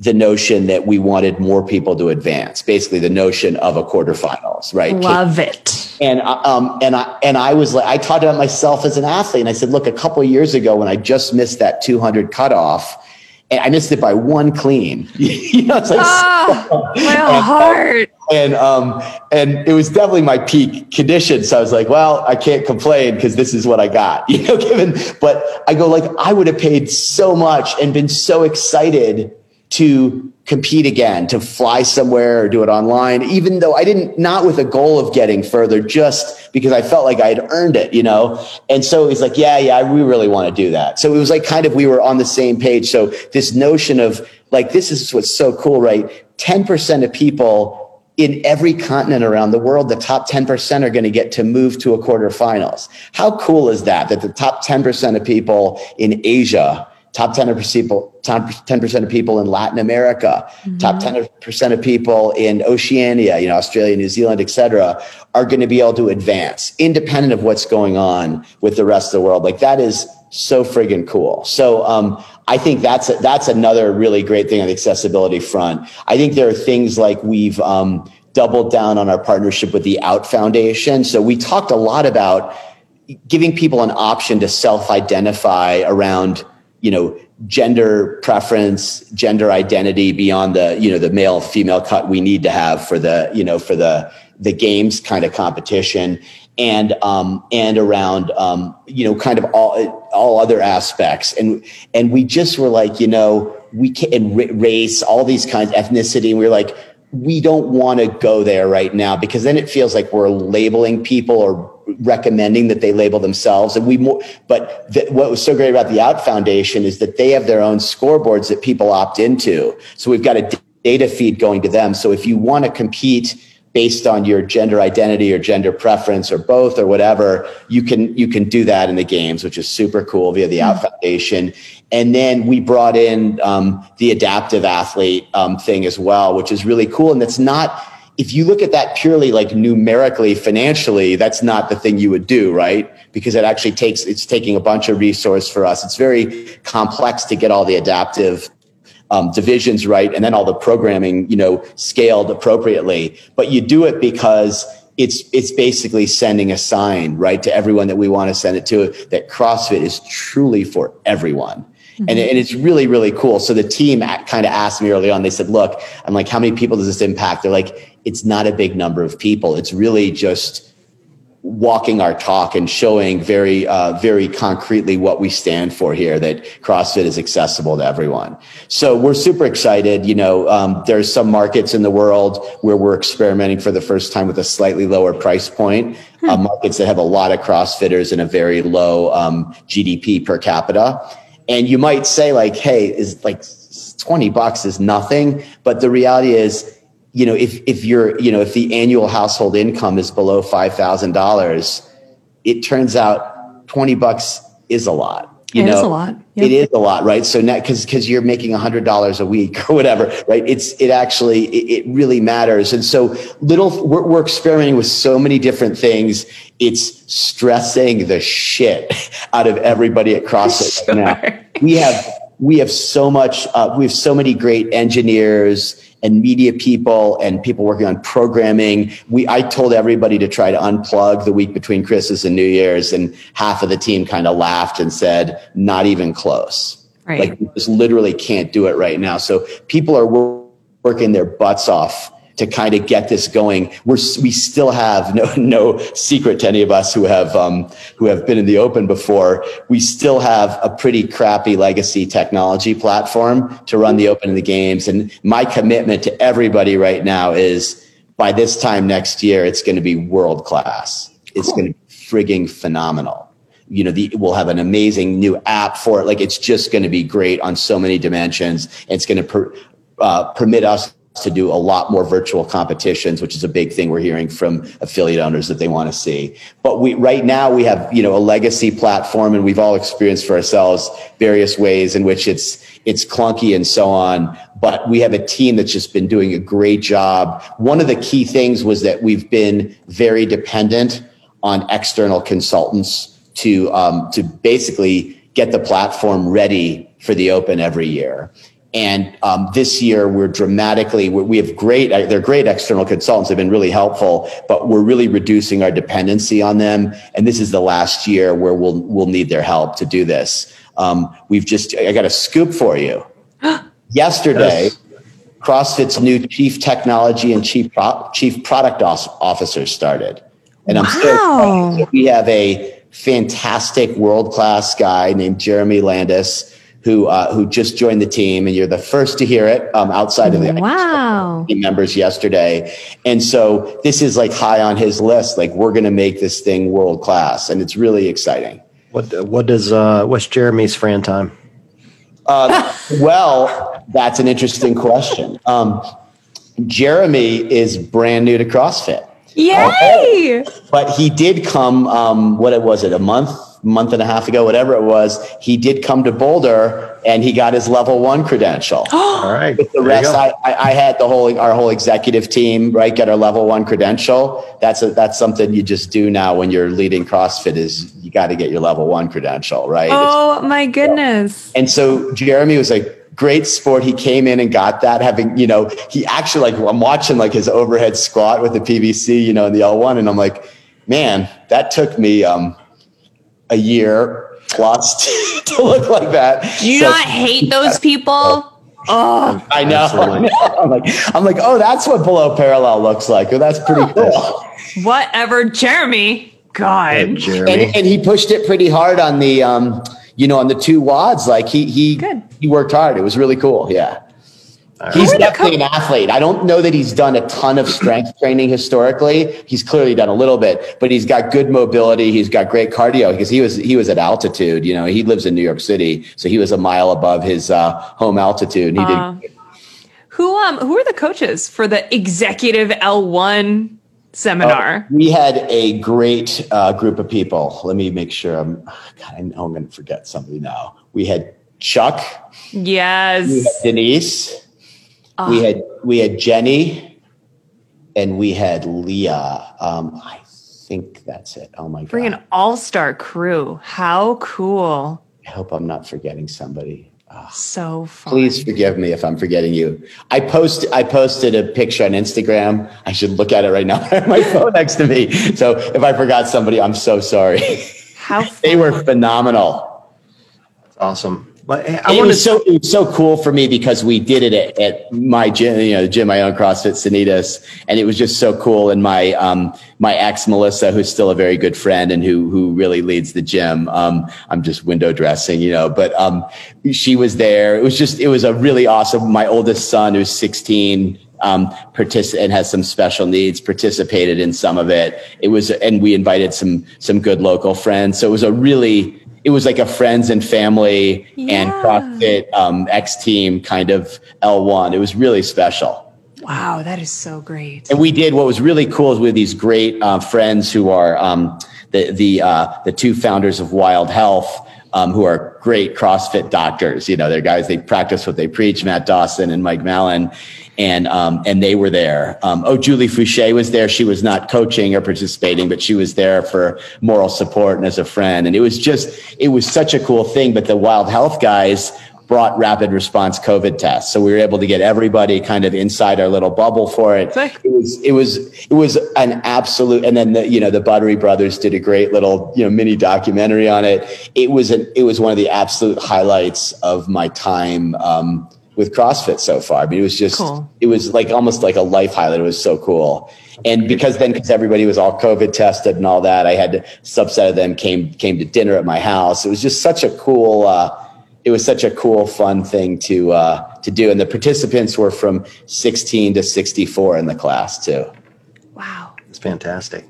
the notion that we wanted more people to advance, basically the notion of a quarterfinals, right? Love it. And uh, um, and I and I was like, I talked about myself as an athlete, and I said, look, a couple of years ago when I just missed that 200 cutoff, and I missed it by one clean. [LAUGHS] you know, it's like oh, [LAUGHS] my and, heart. And um, and it was definitely my peak condition. So I was like, well, I can't complain because this is what I got. [LAUGHS] You know, given. But I go like, I would have paid so much and been so excited to compete again, to fly somewhere or do it online, even though I didn't, not with a goal of getting further, just because I felt like I had earned it, you know? And so he's like, yeah, yeah, we really want to do that. So it was like kind of, we were on the same page. So this notion of like, this is what's so cool, right? 10% of people in every continent around the world, the top 10% are going to get to move to a quarterfinals. How cool is that? That the top 10% of people in Asia top 10 of people, top 10% of people in Latin America, mm-hmm. top 10% of people in Oceania, you know, Australia, New Zealand, et cetera, are going to be able to advance independent of what's going on with the rest of the world. Like that is so friggin' cool. So, um, I think that's, a, that's another really great thing on the accessibility front. I think there are things like we've, um, doubled down on our partnership with the Out Foundation. So we talked a lot about giving people an option to self-identify around you know, gender preference, gender identity beyond the, you know, the male female cut we need to have for the, you know, for the, the games kind of competition and, um, and around, um, you know, kind of all, all other aspects. And, and we just were like, you know, we can, and race, all these kinds, ethnicity. And we we're like, we don't want to go there right now because then it feels like we're labeling people or recommending that they label themselves. And we more, but th- what was so great about the Out Foundation is that they have their own scoreboards that people opt into. So we've got a d- data feed going to them. So if you want to compete based on your gender identity or gender preference or both or whatever, you can you can do that in the games, which is super cool via the Out mm-hmm. Foundation. And then we brought in um, the adaptive athlete um, thing as well, which is really cool. And that's not if you look at that purely like numerically, financially, that's not the thing you would do, right? Because it actually takes, it's taking a bunch of resource for us. It's very complex to get all the adaptive um, divisions right and then all the programming, you know, scaled appropriately. But you do it because it's it's basically sending a sign right to everyone that we want to send it to that CrossFit is truly for everyone. Mm-hmm. And, and it's really, really cool. So the team kind of asked me early on, they said, look, I'm like, how many people does this impact? They're like, it's not a big number of people. It's really just walking our talk and showing very, uh, very concretely what we stand for here, that CrossFit is accessible to everyone. So we're super excited. You know, um, there's some markets in the world where we're experimenting for the first time with a slightly lower price point. Hmm. Uh, markets that have a lot of CrossFitters and a very low um, GDP per capita. And you might say like, hey, is like 20 bucks is nothing. But the reality is you know, if, if you're, you know, if the annual household income is below $5,000, it turns out 20 bucks is a lot. You it know, is a lot. Yep. It is a lot, right? So now, cause, cause you're making a hundred dollars a week [LAUGHS] or whatever, right? It's, it actually, it, it really matters. And so little, we're, we're experimenting with so many different things. It's stressing the shit [LAUGHS] out of everybody at [LAUGHS] CrossFit sure. now. We have, we have so much, uh, we have so many great engineers and media people and people working on programming. We, I told everybody to try to unplug the week between Christmas and New Year's, and half of the team kind of laughed and said, "Not even close." Right. Like we just literally can't do it right now. So people are working their butts off to kind of get this going. We're, we still have no, [LAUGHS] no secret to any of us who have, um, who have been in the open before. We still have a pretty crappy legacy technology platform to run the open in the games. And my commitment to everybody right now is by this time next year, it's going to be world class. It's cool. going to be frigging phenomenal you know, the, we'll have an amazing new app for it. Like it's just going to be great on so many dimensions. It's going to per, uh, permit us to do a lot more virtual competitions, which is a big thing we're hearing from affiliate owners that they want to see. But we, right now we have, you know, a legacy platform and we've all experienced for ourselves various ways in which it's, it's clunky and so on. But we have a team that's just been doing a great job. One of the key things was that we've been very dependent on external consultants to, um, to basically get the platform ready for the open every year. And um, this year, we're dramatically, we have great, they're great external consultants. They've been really helpful, but we're really reducing our dependency on them. And this is the last year where we'll, we'll need their help to do this. Um, we've just, I got a scoop for you. [GASPS] Yesterday, yes. CrossFit's new chief technology and chief, pro- chief product officer started. And I'm wow. so we have a fantastic world class guy named Jeremy Landis who uh, who just joined the team, and you're the first to hear it um, outside of the wow. team members yesterday. And so this is like high on his list. Like we're going to make this thing world class, and it's really exciting. What what does uh, what's Jeremy's Fran time? Uh, well, that's an interesting question. Um, Jeremy is brand new to CrossFit. Yay! but he did come. Um, what was it? A month month and a half ago, whatever it was, he did come to Boulder and he got his level one credential. [GASPS] All right. With the rest, I, I had the whole, our whole executive team, right, get our level one credential. That's a, that's something you just do now when you're leading CrossFit is you got to get your level one credential, right? Oh it's, my goodness. And so Jeremy was like, great sport. He came in and got that having, you know, he actually like, I'm watching like his overhead squat with the PVC, you know, in the L1. And I'm like, man, that took me, um, a year plus [LAUGHS] to look like that. Do you So- not hate those [LAUGHS] people? Oh, I know. I know. I'm like, I'm like, oh, that's what below parallel looks like. Oh, that's pretty cool. whatever, Jeremy. God. Hey, Jeremy. And, and he pushed it pretty hard on the, um, you know, on the two WODs. Like he he Good. he worked hard. It was really cool. Yeah. Right. He's Who are the definitely an athlete. I don't know that he's done a ton of strength training historically. He's clearly done a little bit, but he's got good mobility. He's got great cardio because he was he was at altitude. You know, he lives in New York City, so he was a mile above his uh, home altitude. And he Uh, did. Who um who are the coaches for the executive L1 seminar? We had a great uh, group of people. Let me make sure. I'm. God, I know I'm going to forget somebody now. We had Chuck. We had yes. Denise. We had we had Jenny, and we had Leah. Um, I think that's it. Oh my Bring god! Bring an all-star crew. How cool. I hope I'm not forgetting somebody. So fun. Please forgive me if I'm forgetting you. I post I posted a picture on Instagram. I should look at it right now. [LAUGHS] I have my phone next to me. So if I forgot somebody, I'm so sorry. How fun. [LAUGHS] they were phenomenal. That's awesome. But I it wanted was so it was so cool for me because we did it at, at my gym, you know, the gym I own, CrossFit Sanitas, and it was just so cool. And my um my ex Melissa, who's still a very good friend and who who really leads the gym. Um, I'm just window dressing, you know, but um, she was there. It was just it was a really awesome. My oldest son, who's 16. Um, partic- and has some special needs, participated in some of it. It was, and we invited some some good local friends. So it was a really it was like a friends and family and CrossFit um, X team kind of L1. It was really special. Wow, that is so great. And we did what was really cool is we had these great uh, friends who are um, the the uh, the two founders of Wild Health. Um, who are great CrossFit doctors? You know, they're guys. They practice what they preach. Matt Dawson and Mike Mallin, and um, and they were there. Um, oh, Julie Foucher was there. She was not coaching or participating, but she was there for moral support and as a friend. And it was just, it was such a cool thing. But the Wild Health guys brought rapid response COVID tests. So we were able to get everybody kind of inside our little bubble for it. It was, it was, it was an absolute, and then the, you know, the Buttery brothers did a great little, you know, mini documentary on it. It was an, it was one of the absolute highlights of my time, um, with CrossFit so far. I mean, it was just, Cool. it was like almost like a life highlight. It was so cool. And because then, because everybody was all COVID tested and all that, I had a subset of them came, came to dinner at my house. It was just such a cool, uh, it was such a cool, fun thing to uh, to do, and the participants were from 16 to 64 in the class too. Wow. It's fantastic.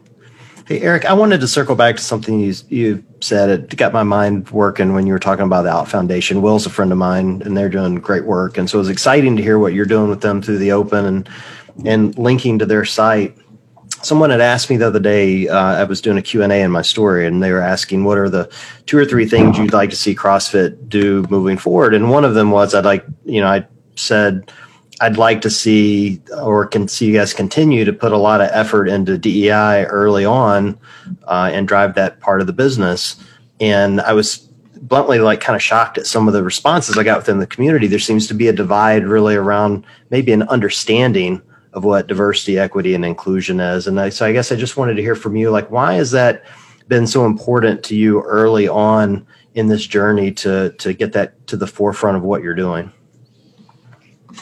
Hey, Eric, I wanted to circle back to something you you said. It got my mind working when you were talking about the Out Foundation. Will's a friend of mine, and they're doing great work. And so it was exciting to hear what you're doing with them through the open and and linking to their site. Someone had asked me the other day. Uh, I was doing a Q and A in my story, and they were asking what are the two or three things you'd like to see CrossFit do moving forward. And one of them was I'd like, you know, I said I'd like to see or can see you guys continue to put a lot of effort into DEI early on uh, and drive that part of the business. And I was bluntly like kind of shocked at some of the responses I got within the community. There seems to be a divide really around maybe an understanding of what diversity, equity, and inclusion is. And I, so I guess I just wanted to hear from you, like, why has that been so important to you early on in this journey to to get that to the forefront of what you're doing?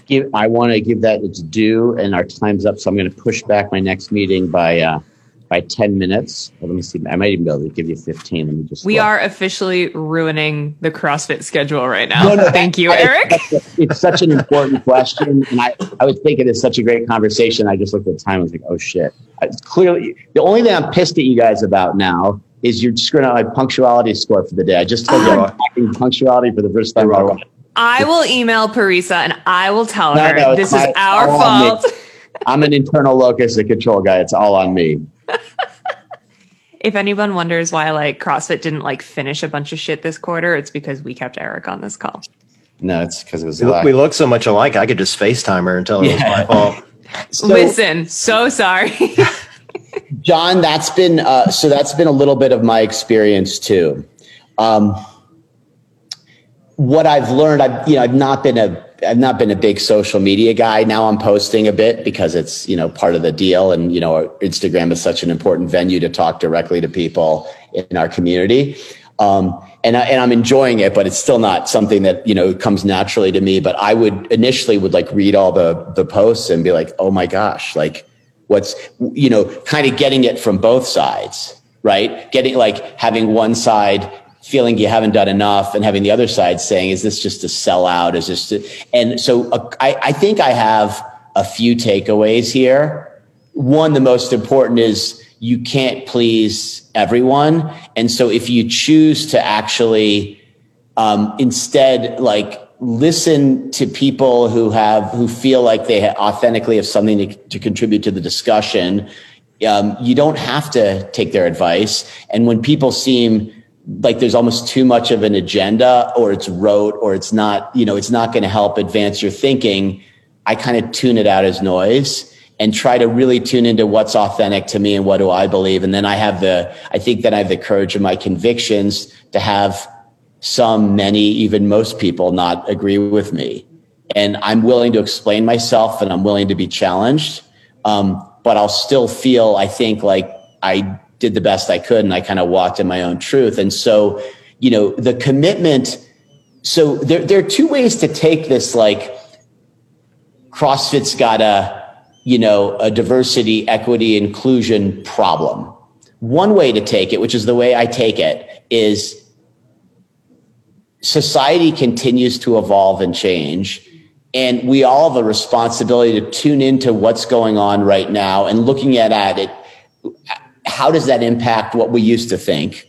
Give, I want to give that its due, and our time's up, so I'm going to push back my next meeting by uh, by 10 minutes. Well, let me see. I might even be able to give you 15. Let me just. We look. are officially ruining the CrossFit schedule right now. No, no, Thank you, I- Eric. it's such an important question, and I, I was thinking it's such a great conversation. I just looked at the time. I was like, oh shit. It's clearly the only thing I'm pissed at you guys about now is you're screwing out my punctuality score for the day. I just told you I'm tracking punctuality for the first time. In my life. I will email Parisa and I will tell No, her no, this my- is our all on me. fault. I'm an internal locus, a control guy. It's all on me. If anyone wonders why like CrossFit didn't like finish a bunch of shit this quarter, it's because we kept Eric on this call. No, it's because it was We look, we look so much alike. I could just FaceTime her and tell her it was my fault. [LAUGHS] So- Listen, so sorry. [LAUGHS] John, that's been uh, so. That's been a little bit of my experience too. Um, what I've learned, I've you know, I've not been a I've not been a big social media guy. Now I'm posting a bit because it's you know part of the deal, and you know, Instagram is such an important venue to talk directly to people in our community. Um, and I, and I'm enjoying it, but it's still not something that, you know, comes naturally to me. But I would initially would like read all the, the posts and be like, oh my gosh, like what's, you know, kind of getting it from both sides, right? Getting like having one side feeling you haven't done enough and having the other side saying, is this just a sellout? Is this, to, and so uh, I, I think I have a few takeaways here. One, the most important is you can't please everyone. And so if you choose to actually, um, instead, like, listen to people who have who feel like they authentically have something to, to contribute to the discussion um, you don't have to take their advice and when people seem like there's almost too much of an agenda or it's rote or it's not you know it's not going to help advance your thinking i kind of tune it out as noise and try to really tune into what's authentic to me and what do i believe and then i have the i think that i have the courage of my convictions to have some, many, even most people not agree with me. And I'm willing to explain myself and I'm willing to be challenged. Um, but I'll still feel, I think, like I did the best I could and I kind of walked in my own truth. And so, you know, the commitment. So there, there are two ways to take this, like CrossFit's got a, you know, a diversity, equity, inclusion problem. One way to take it, which is the way I take it, is society continues to evolve and change. And we all have a responsibility to tune into what's going on right now and looking at, at it. How does that impact what we used to think?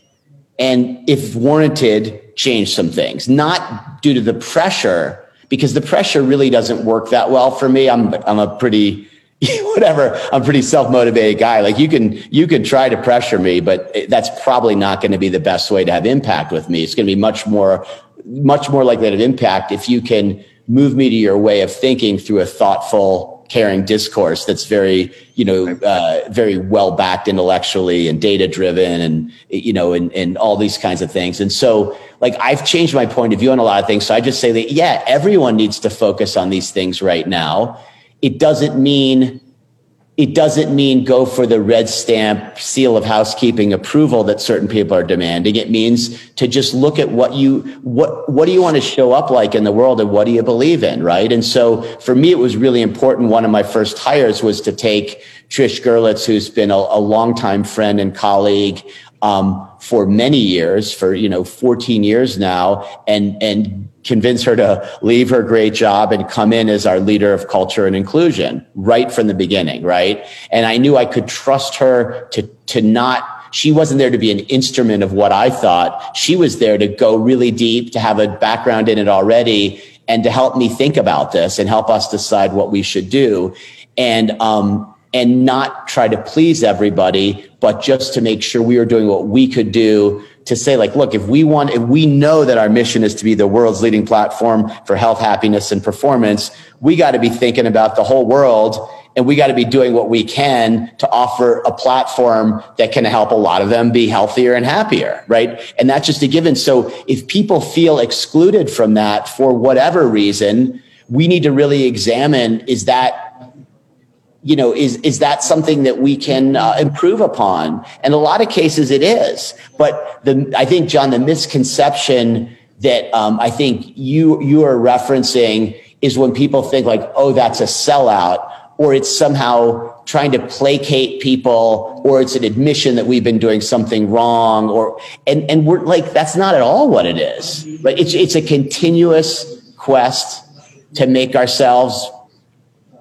And if warranted, change some things, not due to the pressure, because the pressure really doesn't work that well for me. I'm, I'm a pretty, [LAUGHS] whatever, I'm pretty self-motivated guy. Like you can, you can try to pressure me, but that's probably not going to be the best way to have impact with me. It's going to be much more, much more likely to have impact if you can move me to your way of thinking through a thoughtful, caring discourse that's very, you know, uh, very well backed intellectually and data driven and, you know, and, and all these kinds of things. And so, like, I've changed my point of view on a lot of things. So I just say that, yeah, everyone needs to focus on these things right now it doesn't mean it doesn't mean go for the red stamp seal of housekeeping approval that certain people are demanding. It means to just look at what you, what, what do you want to show up like in the world and what do you believe in? Right. And so for me, it was really important. One of my first hires was to take Trish Gerlitz, who's been a, a longtime friend and colleague, um, for many years, for, you know, 14 years now and, and convince her to leave her great job and come in as our leader of culture and inclusion right from the beginning, right? And I knew I could trust her to, to not, she wasn't there to be an instrument of what I thought. She was there to go really deep, to have a background in it already and to help me think about this and help us decide what we should do. And, um, and not try to please everybody, but just to make sure we are doing what we could do to say like, look, if we want, if we know that our mission is to be the world's leading platform for health, happiness, and performance, we got to be thinking about the whole world and we got to be doing what we can to offer a platform that can help a lot of them be healthier and happier, right? And that's just a given. So if people feel excluded from that for whatever reason, we need to really examine, is that you know, is, is that something that we can uh, improve upon? And a lot of cases it is. But the, I think, John, the misconception that um, I think you, you are referencing is when people think like, oh, that's a sellout, or it's somehow trying to placate people, or it's an admission that we've been doing something wrong, or, and, and we're like, that's not at all what it is. Right? It's, it's a continuous quest to make ourselves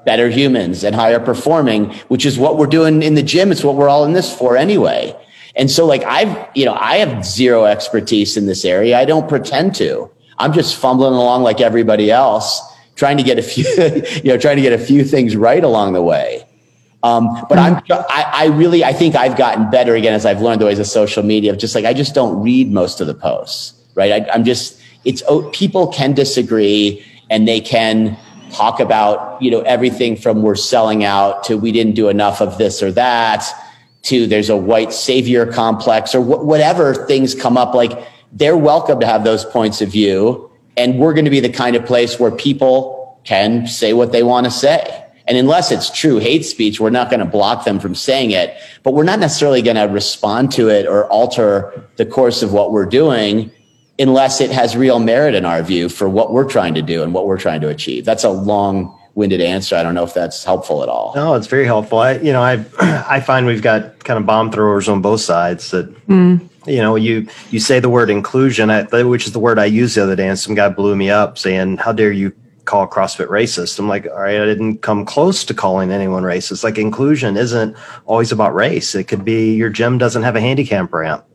better humans and higher performing, which is what we're doing in the gym. It's what we're all in this for anyway. And so like I've, you know, I have zero expertise in this area. I don't pretend to. I'm just fumbling along like everybody else, trying to get a few, [LAUGHS] you know, trying to get a few things right along the way. Um, but I'm, I, I really, I think I've gotten better again as I've learned the ways of social media of just like, I just don't read most of the posts, right? I, I'm just, it's, oh, people can disagree and they can, talk about, you know, everything from we're selling out to we didn't do enough of this or that to there's a white savior complex or wh- whatever things come up. Like they're welcome to have those points of view. And we're going to be the kind of place where people can say what they want to say. And unless it's true hate speech, we're not going to block them from saying it, but we're not necessarily going to respond to it or alter the course of what we're doing unless it has real merit in our view for what we're trying to do and what we're trying to achieve. That's a long winded answer. I don't know if that's helpful at all. No, it's very helpful. I, you know, I, [CLEARS THROAT] I find we've got kind of bomb throwers on both sides that, Mm. you know, you, you say the word inclusion, I, which is the word I used the other day, and some guy blew me up saying, how dare you call CrossFit racist? I'm like, all right, I didn't come close to calling anyone racist. Like inclusion isn't always about race. It could be your gym doesn't have a handicap ramp.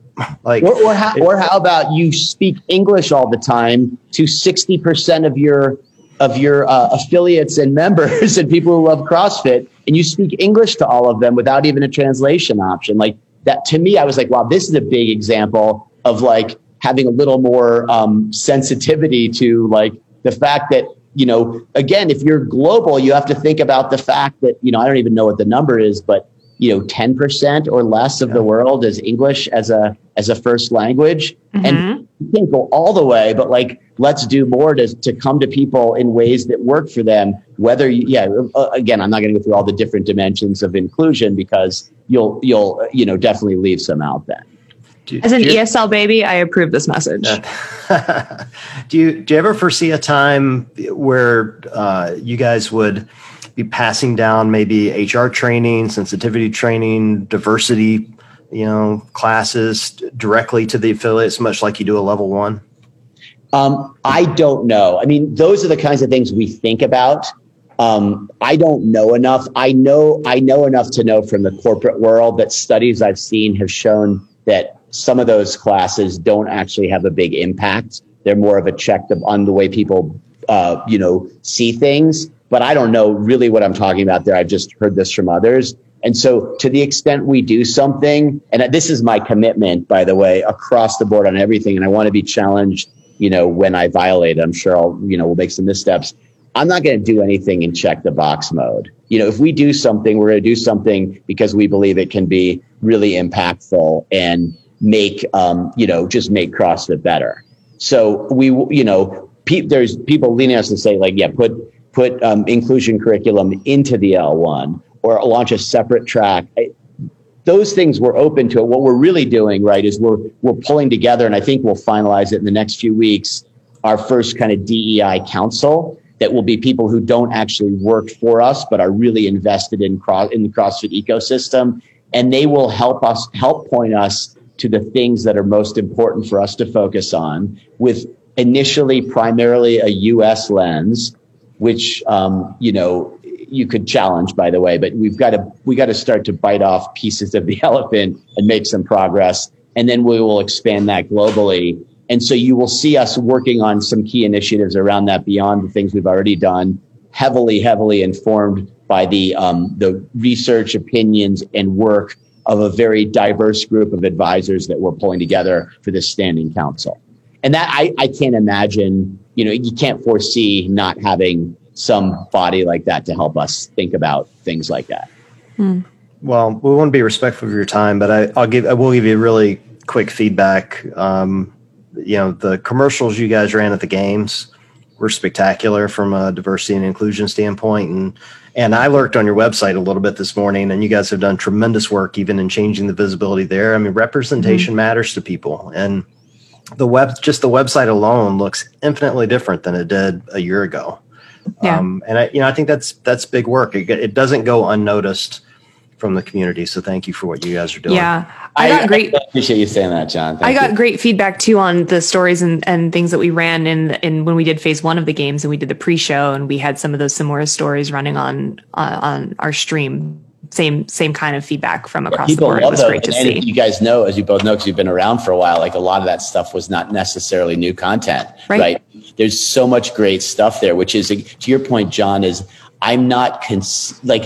Like, Or, or, how, or how about you speak English all the time to 60% of your of your uh, affiliates and members [LAUGHS] and people who love CrossFit, and you speak English to all of them without even a translation option. Like that to me, I was like, wow, this is a big example of like having a little more um, sensitivity to like the fact that you know again if you're global you have to think about the fact that you know i don't even know what the number is but you know 10% or less of the world is english as a as a first language. And you can't go all the way but like let's do more to, to come to people in ways that work for them whether you, yeah uh, again i'm not going to go through all the different dimensions of inclusion because you'll you'll you know definitely leave some out then. Do, As an you- ESL baby, I approve this message. [LAUGHS] do you do you ever foresee a time where uh, you guys would be passing down maybe HR training, sensitivity training, diversity, you know, classes directly to the affiliates, much like you do a level one? Um, I don't know. I mean, those are the kinds of things we think about. Um, I don't know enough. I know I know enough to know from the corporate world that studies I've seen have shown that some of those classes don't actually have a big impact. They're more of a check on the way people, uh, you know, see things. But I don't know really what I'm talking about there. I've just heard this from others. And so to the extent we do something, and this is my commitment, by the way, across the board on everything, and I want to be challenged, you know, when I violate. I'm sure I'll, you know, we'll make some missteps. I'm not going to do anything in check the box mode. You know, if we do something, we're going to do something because we believe it can be really impactful and make, um, you know, just make CrossFit better. So we, you know, pe- there's people leaning us to say like, yeah, put, put um, inclusion curriculum into the L1 or launch a separate track. I, those things we're open to it. What we're really doing, right, is we're we're pulling together, and I think we'll finalize it in the next few weeks. Our first kind of DEI council that will be people who don't actually work for us, but are really invested in cross in the CrossFit ecosystem, and they will help us help point us to the things that are most important for us to focus on. With initially primarily a U.S. lens, which um, you know you could challenge by the way but we've got to we got to start to bite off pieces of the [LAUGHS] elephant and make some progress and then we will expand that globally. And so you will see us working on some key initiatives around that beyond the things we've already done heavily heavily informed by the um, the research opinions and work of a very diverse group of advisors that we're pulling together for this standing council. And that I, I can't imagine you know you can't foresee not having some body like that to help us think about things like that. Well, we want to be respectful of your time, but I, I'll give I will give you really quick feedback. Um, you know, the commercials you guys ran at the games were spectacular from a diversity and inclusion standpoint, and and I lurked on your website a little bit this morning, and you guys have done tremendous work even in changing the visibility there. I mean, representation matters to people, and the web just the website alone looks infinitely different than it did a year ago. Yeah. Um, and I, you know, I think that's that's big work. It, it doesn't go unnoticed from the community. So thank you for what you guys are doing. Yeah. I got great I appreciate you saying that, John. Thank I got you. great feedback too on the stories and, and things that we ran in in when we did phase one of the games and we did the pre-show and we had some of those similar stories running on uh, on our stream. Same same kind of feedback from across the board. It was those. great to and see. you guys know, as you both know, because you've been around for a while, like a lot of that stuff was not necessarily new content, Right. right? There's so much great stuff there, which is to your point, John. Is I'm not cons- like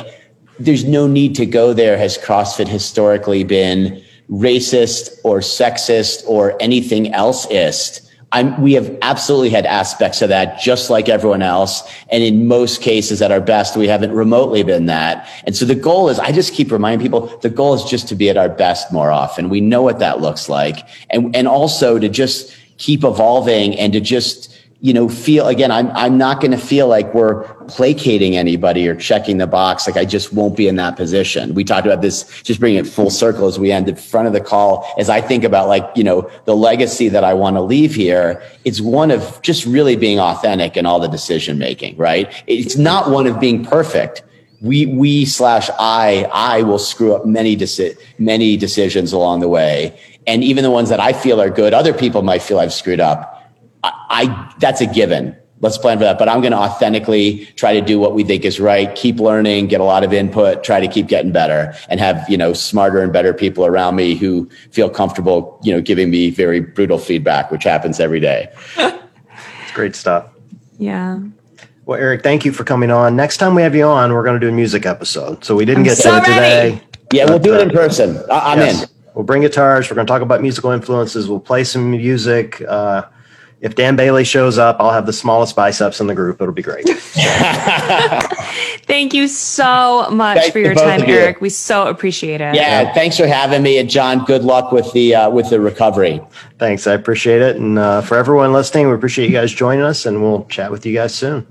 there's no need to go there. Has CrossFit historically been racist or sexist or anything else ist? I'm, we have absolutely had aspects of that just like everyone else. And in most cases at our best, we haven't remotely been that. And so the goal is, I just keep reminding people, the goal is just to be at our best more often. We know what that looks like. And, and also to just keep evolving and to just you know, feel again, I'm, I'm not going to feel like we're placating anybody or checking the box. Like I just won't be in that position. We talked about this, just bringing it full circle as we end in front of the call. As I think about like, you know, the legacy that I want to leave here, it's one of just really being authentic in all the decision making, right? It's not one of being perfect we we slash I I will screw up many deci- many decisions along the way, and even the ones that I feel are good, other people might feel I've screwed up. I, I that's a given. Let's plan for that. But I'm going to authentically try to do what we think is right. Keep learning, get a lot of input, try to keep getting better, and have you know smarter and better people around me who feel comfortable, you know, giving me very brutal feedback, which happens every day. [LAUGHS] It's great stuff. Yeah. Well, Eric, thank you for coming on. Next time we have you on, we're going to do a music episode. So we didn't I'm get so to it ready. today. Yeah, we'll do it uh, in person. I- I'm Yes. in. We'll bring guitars. We're going to talk about musical influences. We'll play some music. Uh, if Dan Bailey shows up, I'll have the smallest biceps in the group. It'll be great. [LAUGHS] Thank you so much Thank for your time, you. Eric. We so appreciate it. Yeah, thanks for having me, and John. Good luck with the uh, with the recovery. Thanks. I appreciate it. And uh, for everyone listening, we appreciate you guys joining us, and we'll chat with you guys soon.